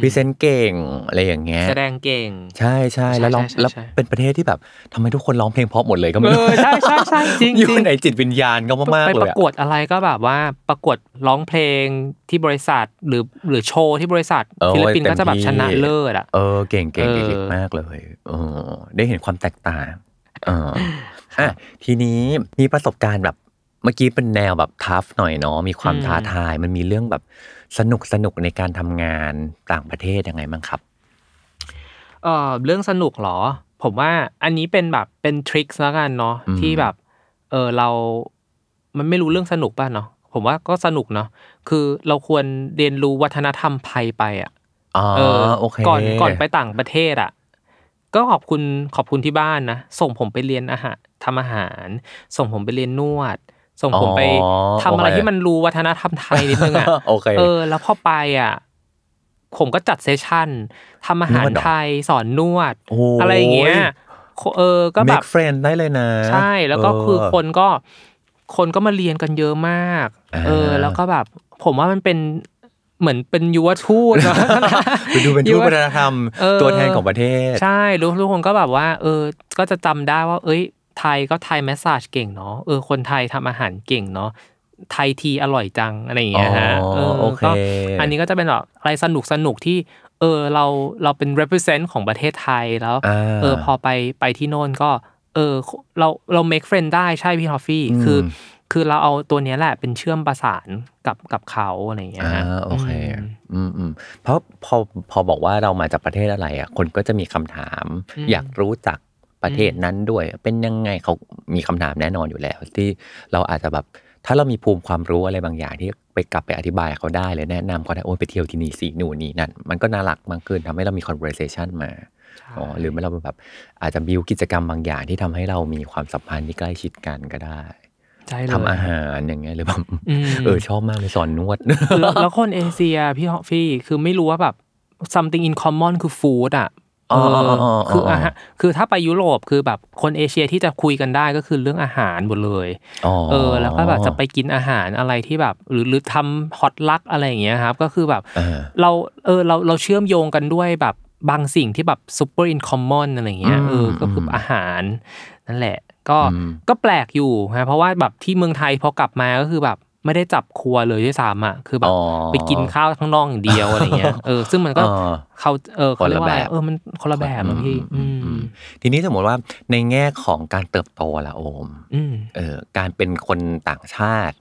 present เก่งอะไรอย่างเงี้ยแสดงเก่ง ใช่ใช่แล้วร้องใช่ใช่แล้วใช่เป็นประเทศที่แบบทำไมทุกคนร้องเพลงเพราะหมดเลยก็ไม่เอรู้อใช่ใช่ใช่จริงอยู่จริงในจิตวิญญาณก็มากไปๆเลประยอะกวดอะไรก็แบบว่าประกวดร้องเพลงที่บริษัทหรือหรือโชว์ที่บริษัทเออฟิลิปปินส์เต็มก็จะแบบที่ชนะเลิศอะเออเก่งเก่งเออเก่งมากเลยเออได้เห็นความแตกต่างเอออะทีนี้มีประสบการณ์แบบ เมื่อกี้เป็นแนวแบบทัฟหน่อยเนาะมีความท้าทาย มันมีเรื่องแบบสนุกสนุกในการทำงานต่างประเทศยังไงบ้างครับเออเรื่องสนุกเหรอ ผมว่าอันนี้เป็นแบบเป็นทริคแล้วกันเนาะอืมที่แบบเออเรา มันไม่รู้เรื่องสนุกป่ะเนาะผมว่าก็สนุกเนาะคือเราควรเรียนรู้วัฒนธรรมไทยไปอะอ๋อเออโอเคก่อนก่อนไปต่างประเทศอะก็ขอบคุณขอบคุณที่บ้านนะส่งผมไปเรียนอาหารทำอาหาร ส่งผมไปเรียนนวด ส่งผมไปอ๋อทำอะไรโอเคที่มันรู้วัฒนธรรมไทยนิดนึงอะโอเคเออ แล้วพอไปอะผมก็จัดเซสชั่นทำอาหารนวดเหรอไทยสอนนวดโอ้ยอะไรอย่างเงี้ยเออก็แบบ make friend ได้เลยนะ ใช่แล้วก็คือเคนก็คนก็มาเรียนกันเยอะมากอ่าเออ แล้วก็แบบ ผมว่ามันเป็นเหมือนเป็นยุวทูตเนอะไปดูเป็นทูตวัฒนธรรมเออตัวแทนของประเทศ ใช่รู้ทุกคนก็แบบว่า เออ ก็จะจำได้ว่า เอ้ย ไทยก็ไทยแมสซาจเก่งเนาะเออคนไทยทำอาหารเก่งเนาะไทยทีอร่อยจังอะไรอย่างเงี้ยฮะอ๋อเออโอเคก็อันนี้ก็จะเป็นแบบอะไรสนุกสนุกที่เออเราเราเป็น represent ของประเทศไทยแล้วอ่าเออพอไปไปที่โน่นก็เออเราเรา make friend ได้ใช่พี่ทอฟฟี่อืมคือคือเราเอาตัวเนี้ยแหละเป็นเชื่อมประสานกับกับเขาอะไรอย่างเงี้ยอ่าฮะโอเคมอืมอืมเพราะพอพอบอกว่าเรามาจากประเทศอะไรอะคนก็จะมีคำถามอืมอยากรู้จัก ประเทศนั้นด้วย เป็นยังไงเขามีคำถามแน่นอนอยู่แล้ว ที่เราอาจจะแบบถ้าเรามีภูมิความรู้อะไรบางอย่างที่ไปกลับไปอธิบายเขาได้เลยแนะนำเขาได้โอ้ยไปเที่ยวที่นี่สิหนูนนี่นั่นมันก็น่ารักมากขึ้นทำให้เรามี conversation มาใช่อ๋อหรือไม่เราแบบอาจจะบิวกิจกรรมบางอย่างที่ทำให้เรามีความสัมพันธ์ที่ใกล้ชิดกันก็ได้ใช่เลยทำอาหารอย่างเงี้ยหรือแบบอืมเออชอบมากเลยสอนนวด แล้วแล้วคนเอเชียพี่ทอฟฟี่คือไม่รู้ว่าแบบ something in common คือ food อะอ๋ออ๋ออ๋ออ๋อ คืออาหารคือถ้าไปยุโรปคือแบบคนเอเชียที่จะคุยกันได้ก็คือเรื่องอาหารหมดเลยอ๋อเออ แล้วก็แบบจะไปกินอาหารอะไรที่แบบ หรือหรือทำ potluck อะไรอย่างเงี้ยครับ ก็คือแบบเออเราเออเราเราเชื่อมโยงกันด้วยแบบบางสิ่งที่แบบ super in common อะไรอย่างเงี้ยอืมเออก็คืออมอาหารนั่นแหละ ก็อืมก็แปลกอยู่ฮะเพราะว่าแบบที่เมืองไทยพอกลับมาก็คือแบบ ไม่ได้จับครัวเลยด้วยซ้ำอะคือแบบอ๋อไปกินข้าวข้างนอกอย่างเดียวอะไรเงี้ยเออซึ่งมันก็อ๋อเขาเออเขาเรียกว่าอะไรคนละแบบเออมันคนละแบบอะพี่อือืมอืมมทีนี้สมมติว่าในแง่ของการเติบโตละโอมอืมเออการเป็นคนต่างชาติ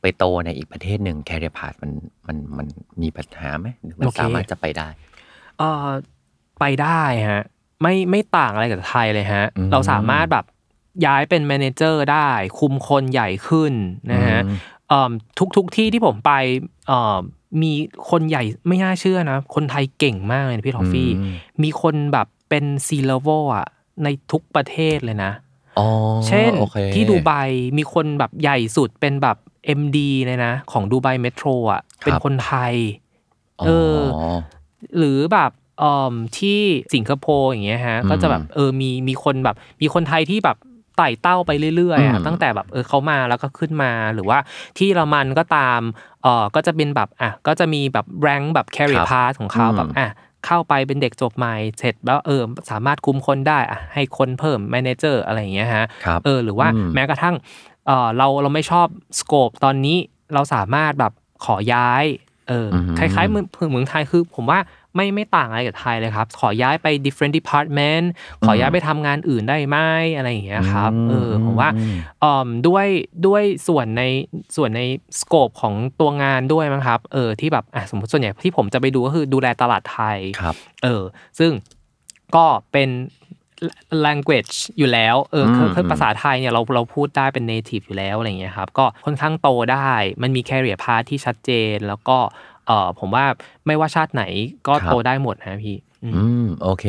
ไปโตในอีกประเทศหนึ่งแคเรียพาสมันมันมันมีปัญหาไหมหรือมันโอเคสามารถจะไปได้เออไปได้ฮะไม่ไม่ต่างอะไรกับไทยเลยฮะอืมเราสามารถแบบย้ายเป็น manager ได้ คุมคนใหญ่ขึ้นนะฮะอืมเอ่อ ทุกทุกที่ที่ผมไปเอ่อมีคนใหญ่ไม่น่าเชื่อนะ คนไทยเก่งมากเลยนะพี่ทอฟฟี่อืมมีคนแบบเป็นซีเลเวลอะในทุกประเทศเลยนะอ๋อเช่นโอคที่ดูไบมีคนแบบใหญ่สุดเป็นแบบ MD เลยนะ ของดูไบเมโทรอะเป็นคนไทยเออหรือแบบเอ่อที่สิงคโปร์อย่างเงี้ยฮะอืมก็จะแบบเออมีมีคนแบบ มีคนไทยที่แบบ ไต่เต้าไปเรื่อยๆอือะมตั้งแต่แบบเออเขามาแล้วก็ขึ้นมาหรือว่าที่เยอรมันก็ตามเออก็จะเป็นแบบอะก็จะมีแบบแรงแบบ carry pass ของเขาอืมแบบอะเข้าไปเป็นเด็กจบใหม่เสร็จแล้วเออสามารถคุมคนได้อะให้คนเพิ่ม manager อะไรอย่างเงี้ยฮะครับเออหรือว่าอืมแม้กระทั่งเออเราเราไม่ชอบสโคปตอนนี้เราสามารถแบบขอย้ายเอออมคล้ายๆเมืองเมืองไทยคือผมว่า ไม่ไม่ต่างอะไรกับไทยเลยครับ ขอย้ายไป different department ขอย้ายไปทำงานอื่นได้ไหมอะไรอย่างเงี้ยครับเออผมว่าอืมเอ่อด้วยด้วยส่วนในส่วนในสโคปของตัวงานด้วยมั้งครับเออที่แบบอะสมมติส่วนใหญ่ที่ผมจะไปดูก็คือดูแลตลาดไทยครับเออซึ่งก็เป็น language อยู่แล้ว เออคืออืมคือภาษาไทยเนี่ยเราเราพูดได้เป็น native อยู่แล้วอะไรอย่างเงี้ยครับ ก็ค่อนข้างโตได้ มันมี career path ที่ชัดเจน แล้วก็ เออผมว่าไม่ว่าชาติไหนก็โตได้หมดนะพี่ อืมอืมโอเค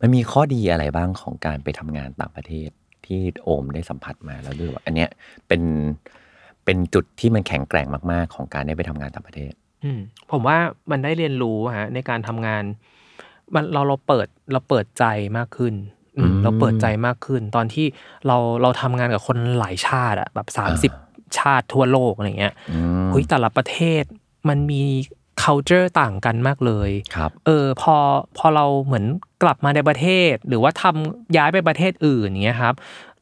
มันมีข้อดีอะไรบ้างของการไปทำงานต่างประเทศที่โอมได้สัมผัสมาแล้วด้วยว่าอันเนี้ยเป็นเป็นจุดที่มันแข็งแกร่งมาก ๆ ของการได้ไปทำงานต่างประเทศ อืมผมว่ามันได้เรียนรู้ฮะในการทำงาน มันเราเราเปิดเราเปิดใจมากขึ้นอืมอืมเราเปิดใจมากขึ้น ตอนที่เราเราทำงานกับคนหลายชาติอะแบบสามสิบชาติทั่วโลกอะไรเงี้ยอืมเฮ้ยแต่ละประเทศมันมี culture ต่างกันมากเลยครับเออพอพอเราเหมือนกลับมาในประเทศ หรือว่าทำย้ายไปประเทศอื่นอย่างเงี้ยครับ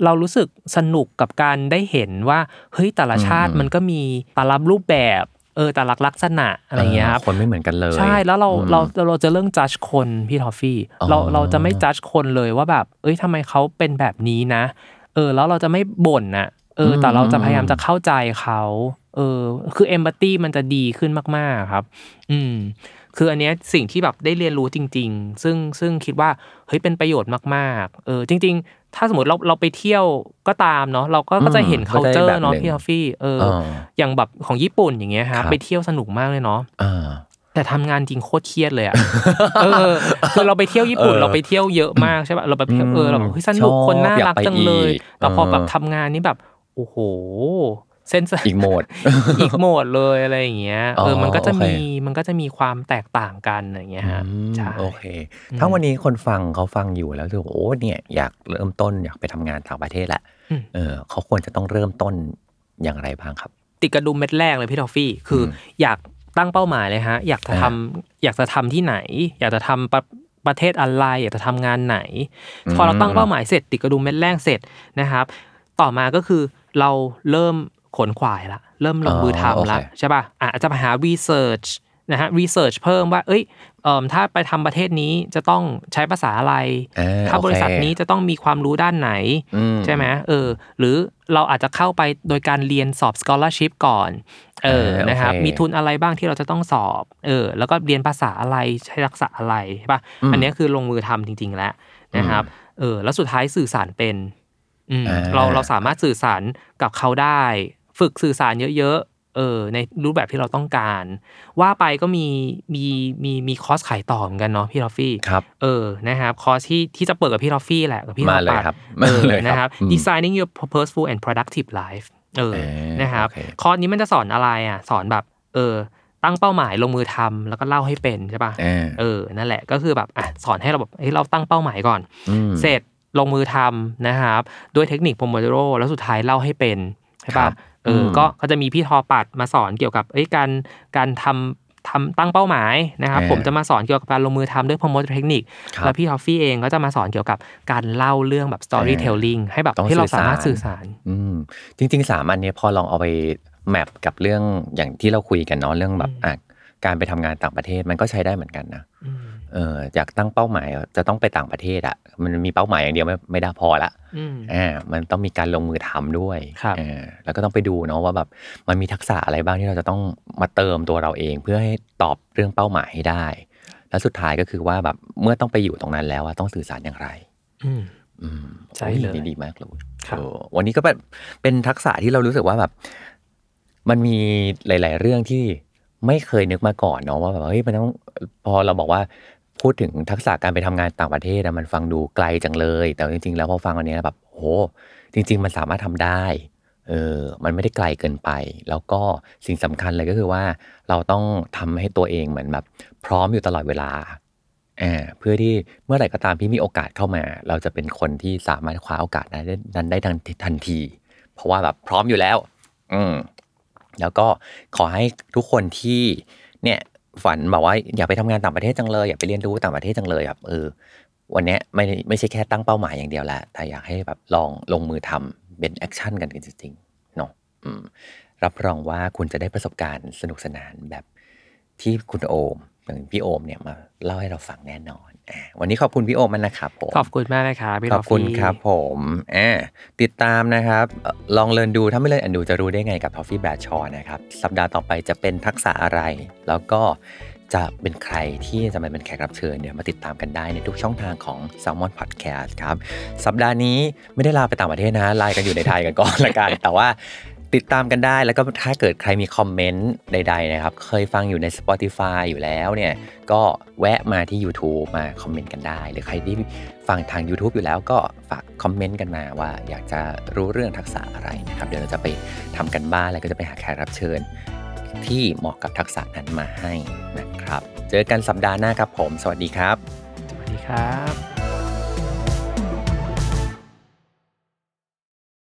เรารู้สึกสนุกกับการได้เห็นว่าเฮ้ยแต่ละชาติอืมมันก็มีแต่ละรูปแบบเออแต่ละลักษณะอะไรเงี้ยครับคนไม่เหมือนกันเลย ใช่แล้วเราอืมเราเราจะเรื่องจัดคนพี่ทอฟฟี่อ๋อเราเราจะไม่จัดคนเลยว่าแบบ เอ้ยทำไมเขาเป็นแบบนี้นะ เออแล้วเราจะไม่บ่นนะเออแต่เราจะพยายามจะเข้าใจเขา เออ คือเอมพัตตีมันจะดีขึ้นมาก ๆ ครับ อืม คืออันเนี้ยสิ่งที่แบบได้เรียนรู้จริง ๆ ซึ่งซึ่งคิดว่าเฮ้ยเป็นประโยชน์มากๆ เออ จริง ๆ ถ้าสมมติเราเราไปเที่ยวก็ตามเนาะเราก็ก็จะเห็นอืมก็จะ culture แบบเนาะหนึ่งพี่ทอฟฟี่เออเออ อย่างแบบของญี่ปุ่นอย่างเงี้ยครัฮะบไปเที่ยวสนุกมากเลยเนาะอ่าแต่ทำงานจริงโคตรเครียดเลยอะเออคือเราไปเที่ยวญี่ปุ่นเออเราไปเที่ยวเยอะมากใช่ป่ะเราไปเที่ยวเออเราแบบเฮ้ยสนุกชอบคนน่าอยากรักไปจังเลยอีกแต่พอแบบเออทำงานนี่แบบโอ้โห เส้นอีกโหมด อีกโหมดเลยอะไรอย่างเงี้ยอ๋อเออมันก็จะโอเคมีมันก็จะมีความแตกต่างกันอย่างเงี้ยฮะอืมใช่โอเคถ้าวันนี้คนฟังเขาฟังอยู่แล้วรู้สึกว่าโอ้เนี่ยอยากเริ่มต้นอยากไปทำงานต่างประเทศละอืมเออเขาควรจะต้องเริ่มต้นอย่างไรบ้างครับ ติดกระดุมเม็ดแรกเลยพี่ทอฟฟี่คือออยากตั้งเป้าหมายเลยฮะ อยากจะทำอยากจะทำที่ไหน อยากจะทำประประเทศอะไรอยากจะทำงานไหน พอเราตั้งเป้าหมายเสร็จติดกระดุมเม็ดแรกเสร็จนะครับ ต่อมาก็คือเราเริ่ม ขนขวายละ เริ่มลงมืออ๋อทำละโอเคใช่ป่ะอะอาจจะไปหา research นะฮะ research เพิ่มว่า เอ้ยเอ่มถ้าไปทำประเทศนี้จะต้องใช้ภาษาอะไรอ่าถ้าโอเคบริษัทนี้จะต้องมีความรู้ด้านไหนอืมใช่ไหมเออ หรือเราอาจจะเข้าไปโดยการเรียนสอบ scholarship ก่อน เอออ่านะครับโอเคมีทุนอะไรบ้างที่เราจะต้องสอบ เออ แล้วก็เรียนภาษาอะไร ใช้ทักษะอะไรใช่ปะอืมอันนี้คือลงมือทำจริง ๆ แล้วนะครับ เออ แล้วสุดท้ายสื่อสารเป็นอืมอ่าเราเราสามารถสื่อสารกับเขาได้ ฝึกสื่อสารเยอะๆเออในรูปแบบที่เราต้องการ ว่าไปก็มีมีมีมีคอร์สขายต่อเหมือนกันเนาะพี่ทอฟฟี่ครับเออนะครับคอร์สที่ที่จะเปิดกับพี่ทอฟฟี่แหละกับพี่มาเลยปัดครับเออมาเลยครับนะครับอืม designing your purposeful and productive life เออเออนะครับโอเคคอร์สนี้มันจะสอนอะไรอะสอนแบบเออตั้งเป้าหมายลงมือทำแล้วก็เล่าให้เป็นใช่ป่ะอ่าเออนั่นแหละก็คือแบบอะสอนให้เราแบบเฮ้ยเราตั้งเป้าหมายก่อนอืมเสร็จลงมือทำนะครับ ด้วยเทคนิคโพโมโดโรแล้วสุดท้ายเล่าให้เป็นใช่ครัป่ะบ เอออมก็ก็จะมีพี่ทอปัดมาสอนเกี่ยวกับเอ้ยการการทำทำตั้งเป้าหมายนะครับอ่าผมจะมาสอนเกี่ยวกับการลงมือทำด้วยโพโมโดเทคนิคครับแล้วพี่ทอฟฟี่เองก็จะมาสอนเกี่ยวกับการเล่าเรื่องแบบ storytelling ให้แบบต้องให้เราสื่อสารสามารถสื่อสารอืมจริงๆสามอันเนี้ยพอลองเอาไปแมปกับเรื่องอย่างที่เราคุยกันเนาะเรื่องแบบอืมอะการไปทำงานต่างประเทศมันก็ใช้ได้เหมือนกันนะอืม เอออยากตั้งเป้าหมายจะต้องไปต่างประเทศอะมันมีเป้าหมายอย่างเดียวไม่ไม่ได้พอละอืมอ่ามันต้องมีการลงมือทำด้วยครับอ่าแล้วก็ต้องไปดูเนาะว่าแบบมันมีทักษะอะไรบ้างที่เราจะต้องมาเติมตัวเราเองเพื่อให้ตอบเรื่องเป้าหมายให้ได้ แล้วสุดท้ายก็คือว่าแบบเมื่อต้องไปอยู่ตรงนั้นแล้วอะต้องสื่อสารอย่างไร อืมอืมใช่โอ้เลยนี่ดีมากเลยครับเออวันนี้ก็แบบเป็นทักษะที่เรารู้สึกว่าแบบ มันมีหลาย ๆ เรื่องที่ไม่เคยนึกมาก่อนเนาะว่าแบบเฮ้ยมันต้องพอเราบอกว่า พูดถึงทักษะการไปทำงานต่างประเทศอะมันฟังดูไกลจังเลย แต่จริง ๆ แล้วพอฟังวันนี้แบบโหจริง ๆ มันสามารถทำได้เออมันไม่ได้ไกลเกินไป แล้วก็สิ่งสำคัญเลยก็คือว่า เราต้องทำให้ตัวเองเหมือนแบบ พร้อมอยู่ตลอดเวลาอ่าเพื่อที่เมื่อไหร่ก็ตามที่มีโอกาสเข้ามา เราจะเป็นคนที่สามารถคว้าโอกาสนั้นได้ไดทันที เพราะว่าแบบพร้อมอยู่แล้ว อืมแล้วก็ขอให้ทุกคนที่เนี่ย ฝันบอกว่าอยากไปทำงานต่างประเทศจังเลยอยากไปเรียนรู้ต่างประเทศจังเลยแบบเออวันนี้ไม่ไม่ใช่แค่ตั้งเป้าหมายอย่างเดียวแหละแต่อยากให้แบบลองลงมือทำเป็น action กันจริงๆเนาะรับรองว่าคุณจะได้ประสบการณ์สนุกสนานแบบที่คุณโอมอย่างพี่โอมเนี่ยมาเล่าให้เราฟังแน่นอน วันนี้ขอบคุณพี่โอมมากนะครับผมขอบคุณมากนะครับพี่ขอบคุณทอฟฟี่ครับผมอ่าติดตามนะครับเอ่อลอง Learn ดูถ้าไม่ Learn อันดูจะรู้ได้ไงกับทอฟฟี่แบรดชอว์นะครับ สัปดาห์ต่อไปจะเป็นทักษะอะไร แล้วก็จะเป็นใครที่จะมาเป็นแขกรับเชิญเนี่ยมาติดตามกันได้ในทุกช่องทางของ Salmon Podcast ครับ สัปดาห์นี้ไม่ได้ลาไปต่างประเทศนะไลน์กันอยู่ในไทยกันก่อนละกัน แต่ว่า ติดตามกันได้แล้วก็ถ้าเกิดใครมีคอมเมนต์ใดๆนะครับ เคยฟังอยู่ใน Spotify อยู่แล้วเนี่ยก็แวะมาที่ YouTube มาคอมเมนต์กันได้ หรือใครที่ฟังทาง YouTube อยู่แล้วก็ฝากคอมเมนต์กันมาว่าอยากจะรู้เรื่องทักษะอะไรนะครับ เดี๋ยวเราจะไปทำกันบ้านแล้วก็จะไปหาแขกรับเชิญ ที่เหมาะกับทักษะนั้นมาให้นะครับ เจอกันสัปดาห์หน้าครับผม สวัสดีครับ สวัสดีครับ